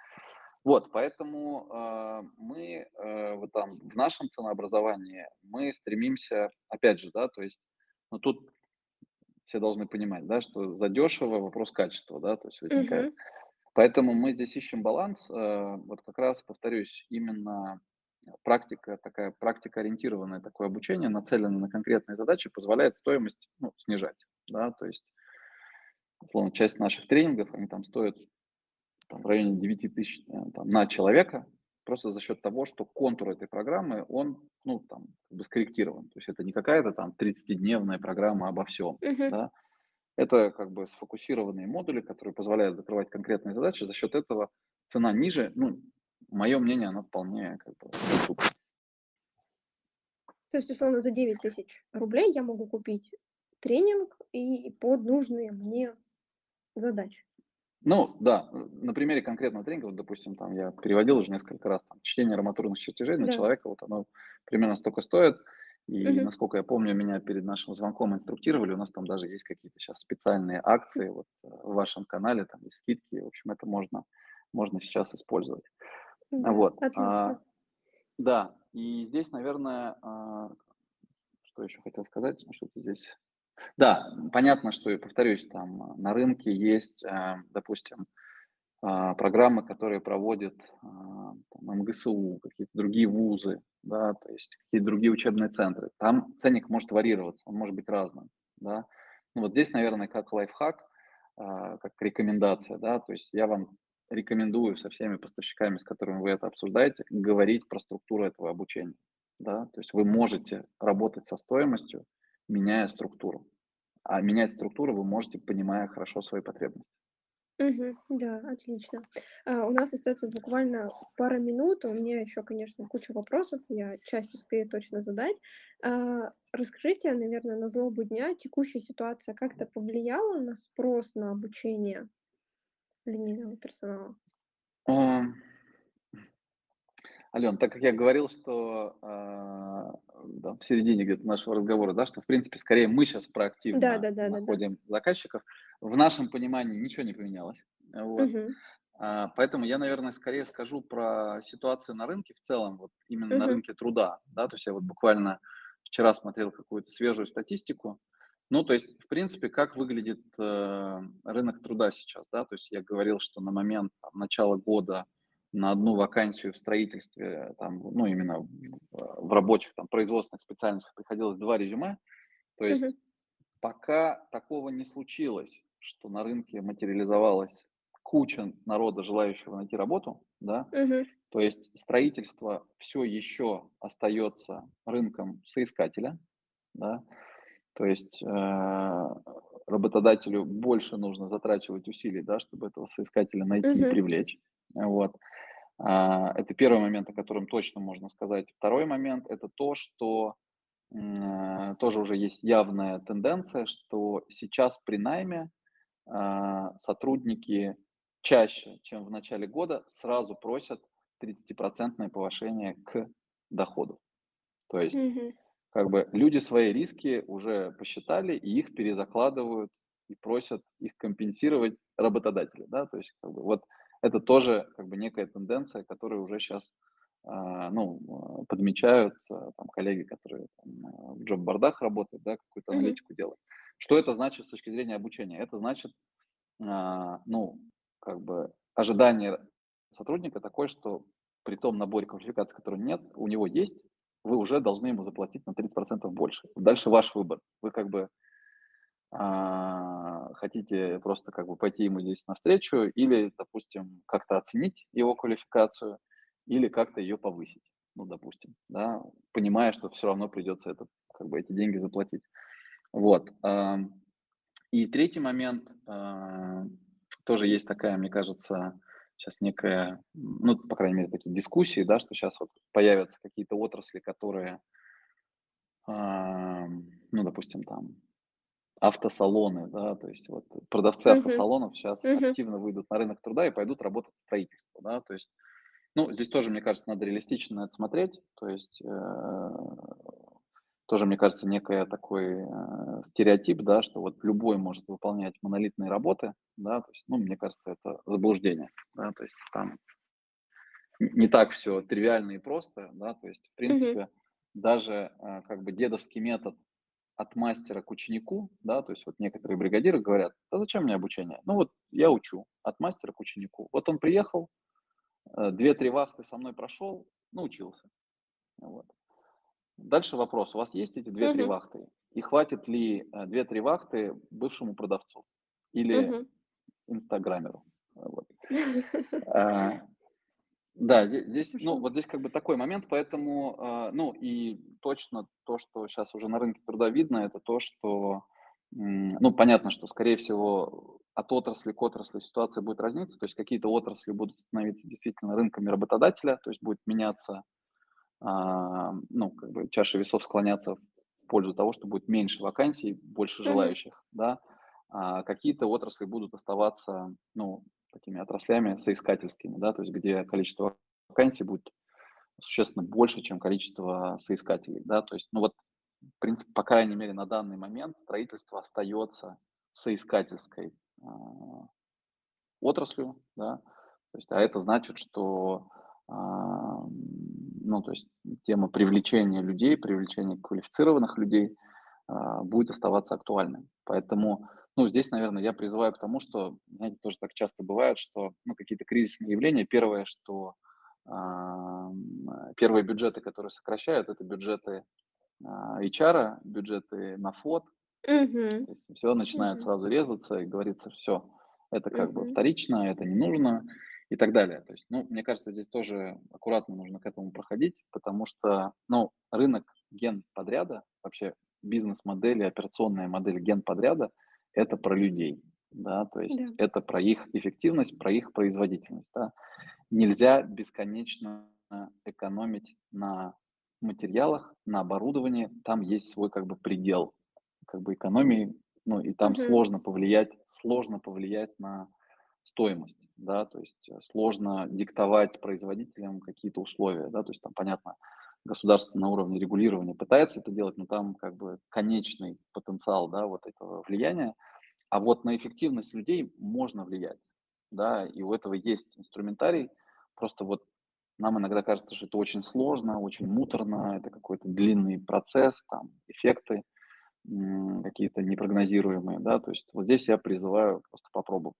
Speaker 2: Вот, поэтому э, мы э, вот там в нашем ценообразовании мы стремимся, опять же, да, то есть, ну тут все должны понимать, да, что задешево вопрос качества, да, то есть возникает.
Speaker 1: Мгм.
Speaker 2: Поэтому мы здесь ищем баланс. э, Вот как раз, повторюсь, именно практика, такая практика ориентированное такое обучение, нацеленное на конкретные задачи, позволяет стоимость ну, снижать. Да, то есть, условно, часть наших тренингов, они там стоят там, в районе 9 тысяч э, там, на человека, просто за счет того, что контур этой программы, он, ну, там, как бы скорректирован. То есть это не какая-то там 30-дневная программа обо всем,
Speaker 1: Мгм.
Speaker 2: да. Это как бы сфокусированные модули, которые позволяют закрывать конкретные задачи. За счет этого цена ниже. Ну, мое мнение, она вполне как бы доступна.
Speaker 1: То есть, условно, за 9 тысяч рублей я могу купить тренинг и под нужные мне задачи.
Speaker 2: Ну, да, на примере конкретного тренинга, вот, допустим, там я переводил уже несколько раз, там, чтение арматурных чертежей на
Speaker 1: Да.
Speaker 2: человека, вот оно примерно столько стоит. И,
Speaker 1: Мгм.
Speaker 2: насколько я помню, меня перед нашим звонком инструктировали, у нас там даже есть какие-то сейчас специальные акции вот, в вашем канале, там есть скидки, в общем, это можно, можно сейчас использовать.
Speaker 1: Да,
Speaker 2: Вот,
Speaker 1: отлично.
Speaker 2: а, да, и здесь, наверное, а, что еще хотел сказать, что-то здесь да, понятно, что, и повторюсь, там а, на рынке есть, а, допустим, а, программы, которые проводят а, там, МГСУ, какие-то другие вузы, да, то есть какие-то другие учебные центры. Там ценник может варьироваться, он может быть разным, да. Ну вот здесь, наверное, как лайфхак, а, как рекомендация, да, то есть я вам рекомендую со всеми поставщиками, с которыми вы это обсуждаете, говорить про структуру этого обучения, да, то есть вы можете работать со стоимостью, меняя структуру. А менять структуру вы можете, понимая хорошо свои потребности.
Speaker 1: Мгм. Да, отлично. А, у нас остается буквально пара минут. У меня еще, конечно, куча вопросов. Я часть успею точно задать. А, расскажите, наверное, на злобу дня текущая ситуация как-то повлияла на спрос на обучение линейного персонала?
Speaker 2: Ален, так как я говорил, что а, да, в середине где-то нашего разговора, да, что в принципе скорее мы сейчас
Speaker 1: Да,
Speaker 2: проактивно
Speaker 1: да, да, да, да.
Speaker 2: находим заказчиков, в нашем понимании ничего не поменялось. Вот.
Speaker 1: Мгм.
Speaker 2: А, Поэтому я, наверное, скорее скажу про ситуацию на рынке в целом, вот именно на
Speaker 1: Мгм.
Speaker 2: рынке труда, да, то есть я вот буквально вчера смотрел какую-то свежую статистику, ну, то есть, в принципе, как выглядит э, рынок труда сейчас, да, то есть я говорил, что на момент там, начала года на одну вакансию в строительстве, там, ну, именно в, в рабочих, там, производственных специальностях приходилось два резюме, то есть Пока такого не случилось, что на рынке материализовалась куча народа, желающего найти работу, да,
Speaker 1: Мгм.
Speaker 2: то есть строительство все еще остается рынком соискателя, да, то есть э, работодателю больше нужно затрачивать усилий, да, чтобы этого соискателя найти и
Speaker 1: Мгм.
Speaker 2: привлечь. Вот. А, Это первый момент, о котором точно можно сказать. Второй момент– это то, что М, тоже уже есть явная тенденция, что сейчас при найме а, сотрудники чаще, чем в начале года, сразу просят 30% повышение к доходу. То есть,
Speaker 1: Мгм.
Speaker 2: Как бы люди свои риски уже посчитали и их перезакладывают и просят их компенсировать работодатели, да, то есть, как бы, вот это тоже как бы некая тенденция, которая уже сейчас а, ну, а, подмечают а, там коллеги, которые там, в джоб-бордах работают, да, какую-то аналитику делают. Что это значит с точки зрения обучения? Это значит, ну, как бы ожидание сотрудника такое, что при том наборе квалификаций, который нет, у него есть, вы уже должны ему заплатить на 30% больше. Дальше ваш выбор. Вы как бы а, хотите просто как бы пойти ему здесь навстречу или, допустим, как-то оценить его квалификацию или как-то ее повысить, ну, допустим, да, понимая, что все равно придется это, как бы эти деньги заплатить. Вот. И третий момент, а, тоже есть такая, мне кажется, сейчас некая, ну, по крайней мере, такие дискуссии, да, что сейчас вот появятся какие-то отрасли, которые, ну, допустим, там автосалоны, да, то есть вот продавцы
Speaker 1: Мгм.
Speaker 2: автосалонов сейчас
Speaker 1: Мгм.
Speaker 2: активно выйдут на рынок труда и пойдут работать в строительство, да, то есть, ну, здесь тоже, мне кажется, надо реалистично на это смотреть, то есть э, тоже, мне кажется, некий такой э, стереотип, да, что вот любой может выполнять монолитные работы, да, то есть, ну, мне кажется, это заблуждение, да, то есть там не так все тривиально и просто, да, то есть, в принципе, даже э, как бы дедовский метод от мастера к ученику, да, то есть вот некоторые бригадиры говорят, да зачем мне обучение? Ну вот я учу от мастера к ученику. Вот он приехал, э, две-три вахты со мной прошел, научился. Вот. Дальше вопрос, у вас есть эти две-три
Speaker 1: Мгм.
Speaker 2: вахты? И хватит ли э, две-три вахты бывшему продавцу или
Speaker 1: Мгм.
Speaker 2: инстаграмеру? Вот. А, Да, здесь, здесь, ну, вот здесь как бы такой момент, поэтому, а, ну, и точно то, что сейчас уже на рынке труда видно, это то, что, ну, понятно, что, скорее всего, от отрасли к отрасли ситуация будет разниться, то есть какие-то отрасли будут становиться действительно рынками работодателя, то есть будет меняться, ну, как бы чаша весов склоняться в пользу того, что будет меньше вакансий, больше желающих, да, а какие-то отрасли будут оставаться, ну, такими отраслями соискательскими, да, то есть где количество вакансий будет существенно больше, чем количество соискателей, да, то есть, ну вот, в принципе, по крайней мере, на данный момент строительство остается соискательской а, отраслью, да, то есть, а это значит, что, а, ну, то есть тема привлечения людей, привлечения квалифицированных людей а, будет оставаться актуальной. Поэтому, ну, здесь, наверное, я призываю к тому, что, знаете, тоже так часто бывает, что, ну, какие-то кризисные явления, первое, что а, первые бюджеты, которые сокращают, это бюджеты а, HR, бюджеты на то есть все начинает
Speaker 1: Мгм.
Speaker 2: сразу резаться и говорится, все, это как бы
Speaker 1: Мгм.
Speaker 2: вторично, это не нужно и так далее. То есть, ну, мне кажется, здесь тоже аккуратно нужно к этому проходить, потому что, ну, рынок генподряда, вообще бизнес-модель и операционная модель генподряда– это про людей, да, то есть
Speaker 1: Да.
Speaker 2: это про их эффективность, про их производительность, да. Нельзя бесконечно экономить на материалах, на оборудовании, там есть свой как бы предел как бы экономии, ну, и там
Speaker 1: Мгм.
Speaker 2: сложно повлиять сложно повлиять на стоимость, да, то есть, э, сложно диктовать производителям какие-то условия, да, то есть там, понятно, государство на уровне регулирования пытается это делать, но там как бы конечный потенциал, да, вот этого влияния. А вот на эффективность людей можно влиять, да, и у этого есть инструментарий. Просто вот нам иногда кажется, что это очень сложно, очень муторно, это какой-то длинный процесс, там, эффекты какие-то непрогнозируемые, да, то есть вот здесь я призываю просто попробовать.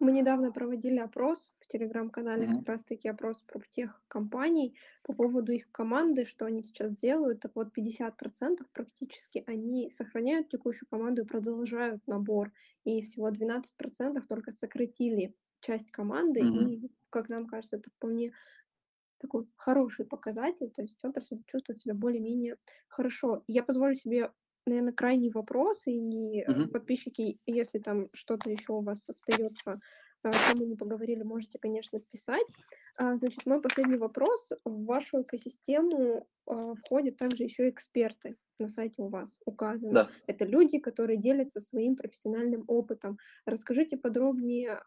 Speaker 1: Мы недавно проводили опрос в телеграм-канале, как
Speaker 2: Мгм.
Speaker 1: раз-таки опрос про тех компаний по поводу их команды, что они сейчас делают. Так вот, 50% практически они сохраняют текущую команду и продолжают набор. И всего 12% только сократили часть команды.
Speaker 2: Мгм.
Speaker 1: И, как нам кажется, это вполне такой хороший показатель, то есть отрасль чувствует себя более-менее хорошо. Я позволю себе, наверное, крайний вопрос, и э,
Speaker 2: Мгм.
Speaker 1: подписчики, если там что-то еще у вас остается, о чем мы не поговорили, можете, конечно, писать. А, Значит, мой последний вопрос. В вашу экосистему а, входят также еще эксперты. На сайте у вас указано.
Speaker 2: Да.
Speaker 1: Это люди, которые делятся своим профессиональным опытом. Расскажите подробнее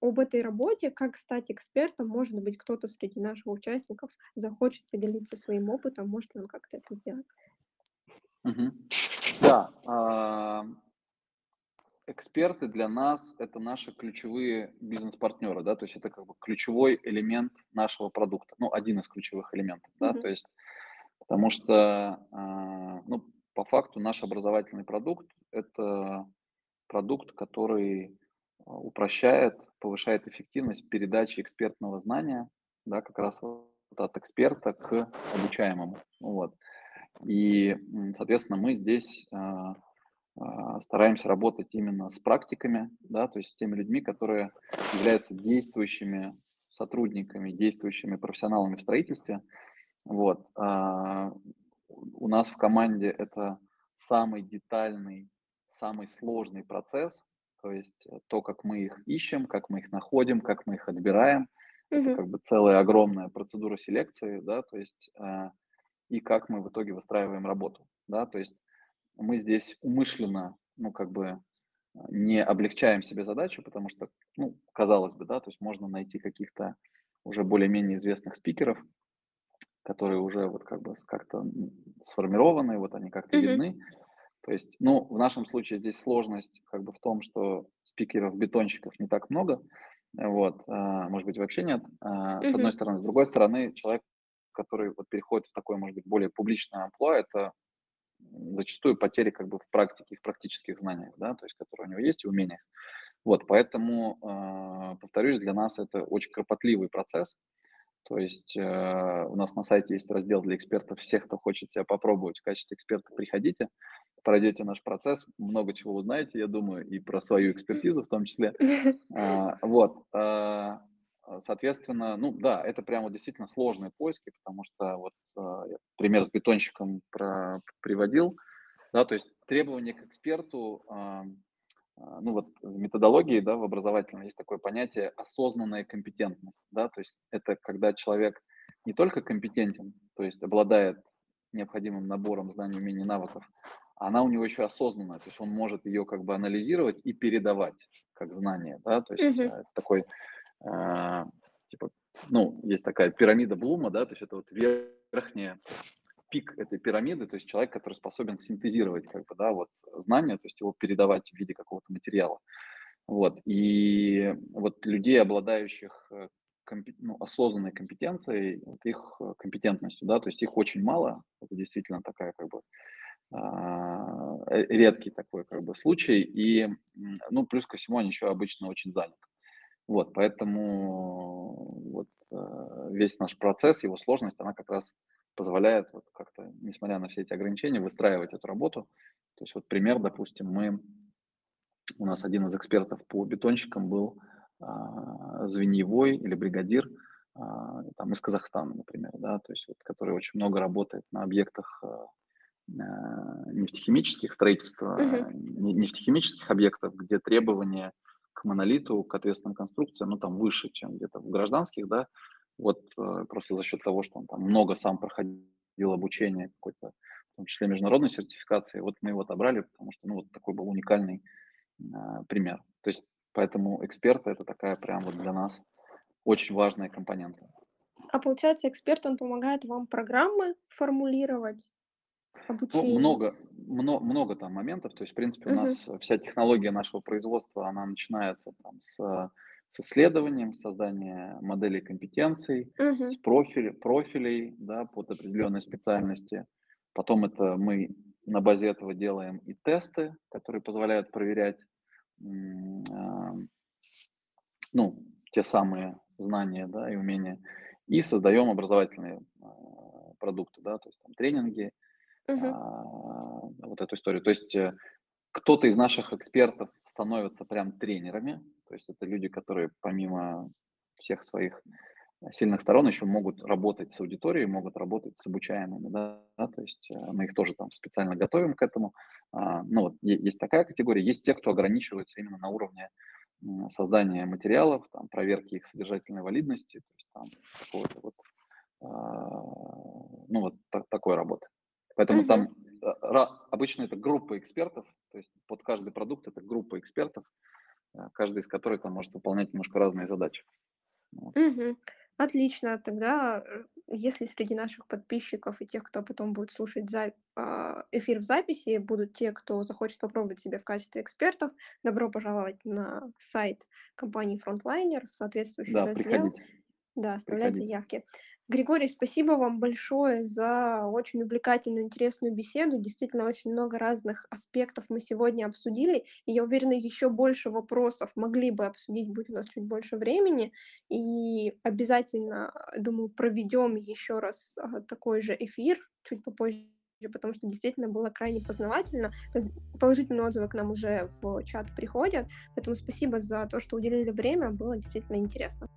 Speaker 1: об этой работе, как стать экспертом. Может быть, кто-то среди наших участников захочет поделиться своим опытом, может он как-то это сделать.
Speaker 2: Да, эксперты для нас- это наши ключевые бизнес-партнеры, да, то есть это как бы ключевой элемент нашего продукта, ну, один из ключевых элементов, да, то есть потому что, а, ну, по факту наш образовательный продукт- это продукт, который, а, упрощает, повышает эффективность передачи экспертного знания, да, как раз вот от эксперта к обучаемому. Вот. И, соответственно, мы здесь, а, а, стараемся работать именно с практиками, да, то есть с теми людьми, которые являются действующими сотрудниками, действующими профессионалами в строительстве. Вот. А, у нас в команде это самый детальный, самый сложный процесс, то есть то, как мы их ищем, как мы их находим, как мы их отбираем. Это как бы целая огромная процедура селекции, да, то есть и как мы в итоге выстраиваем работу, да, то есть мы здесь умышленно, ну, как бы не облегчаем себе задачу, потому что, ну, казалось бы, да, то есть можно найти каких-то уже более-менее известных спикеров, которые уже вот как бы как-то сформированы, вот они как-то
Speaker 1: Мгм.
Speaker 2: видны. То есть, ну, в нашем случае здесь сложность как бы в том, что спикеров-бетонщиков не так много, вот, а, может быть, вообще нет, а, с одной
Speaker 1: Мгм.
Speaker 2: стороны. С другой стороны, человек, который вот переходит в такое, может быть, более публичное амплуа, это зачастую потери как бы в практике, в практических знаниях, да, то есть которые у него есть и умениях. Вот, поэтому, а, повторюсь, для нас это очень кропотливый процесс. То есть э, у нас на сайте есть раздел для экспертов. Всех, кто хочет себя попробовать в качестве эксперта, приходите, пройдете наш процесс, много чего узнаете, я думаю, и про свою экспертизу в том числе. А, вот, а, соответственно, ну да, это прямо действительно сложные поиски, потому что вот а, я пример с бетонщиком про, приводил, да, то есть требования к эксперту, а, а, ну вот в методологии, да, в образовательном есть такое понятие осознанная компетентность, да, то есть это когда человек не только компетентен, то есть обладает необходимым набором знаний, умений, навыков, а она у него еще осознанная, то есть он может ее как бы анализировать и передавать как знание, да, то есть э, такой, а, типа, ну, есть такая пирамида Блума, да, то есть это вот верхняя пик этой пирамиды, то есть человек, который способен синтезировать как бы, да, вот знания, то есть его передавать в виде какого-то материала. Вот. И вот людей, обладающих э, компе- ну, осознанной компетенцией, вот их э, компетентностью, да, то есть их очень мало, это действительно такая как бы а, редкий такой как бы случай, и, ну, плюс ко всему, они еще обычно очень заняты. Вот, поэтому вот э, весь наш процесс, его сложность, она как раз позволяет вот как-то, несмотря на все эти ограничения, выстраивать эту работу. То есть вот пример, допустим, мы, у нас один из экспертов по бетонщикам был а, звеньевой или бригадир а, там, из Казахстана, например, да, то есть вот, который очень много работает на объектах а, нефтехимических, строительства не- нефтехимических объектов, где требования монолиту, к ответственным конструкциям, ну, там выше, чем где-то в гражданских, да, вот э, просто за счет того, что он там много сам проходил обучение какой-то, в том числе международной сертификации, вот мы его отобрали, потому что, ну, вот такой был уникальный а, пример. То есть, поэтому эксперты это такая прям вот для нас очень важная компонента.
Speaker 1: А получается, эксперт, он помогает вам программы формулировать,
Speaker 2: Ну,
Speaker 1: обучение?
Speaker 2: много, мно- много там моментов. То есть, в принципе, у нас вся технология нашего производства, она начинается там с, с исследованием, создания моделей компетенций, с
Speaker 1: Мгм.
Speaker 2: профиль, профилей, да, под определенные специальности. Потом это мы на базе этого делаем и тесты, которые позволяют проверять, м, а, ну, те самые знания, да, и умения. И создаем образовательные а, продукты, да, то есть там тренинги,
Speaker 1: Мгм.
Speaker 2: а, вот эту историю. То есть э, кто-то из наших экспертов становится прям тренерами, то есть это люди, которые помимо всех своих сильных сторон еще могут работать с аудиторией, могут работать с обучаемыми, да, то есть э, мы их тоже там специально готовим к этому. А, Ну вот есть такая категория, есть те, кто ограничивается именно на уровне создания материалов, там, проверки их содержательной валидности, то есть там какого-то вот а, ну, вот та- такой работы. Поэтому
Speaker 1: Мгм.
Speaker 2: там ра- обычно это группа экспертов, то есть под каждый продукт это группа экспертов, а, каждый из которых там может выполнять немножко разные задачи. Вот.
Speaker 1: Мгм. Отлично. Тогда, э, если среди наших подписчиков и тех, кто потом будет слушать за а, эфир в записи, будут те, кто захочет попробовать себя в качестве экспертов, добро пожаловать на сайт компании Frontliner в соответствующий
Speaker 2: Да,
Speaker 1: раздел.
Speaker 2: приходите,
Speaker 1: Да, оставлять
Speaker 2: приходите.
Speaker 1: заявки. Григорий, спасибо вам большое за очень увлекательную, интересную беседу. Действительно, очень много разных аспектов мы сегодня обсудили. И я уверена, еще больше вопросов могли бы обсудить, будь у нас чуть больше времени. И обязательно, э, думаю, проведем еще раз а, такой же эфир чуть попозже потому что действительно было крайне познавательно. Положительные отзывы к нам уже в чат приходят, поэтому спасибо за то, что уделили время, было действительно интересно.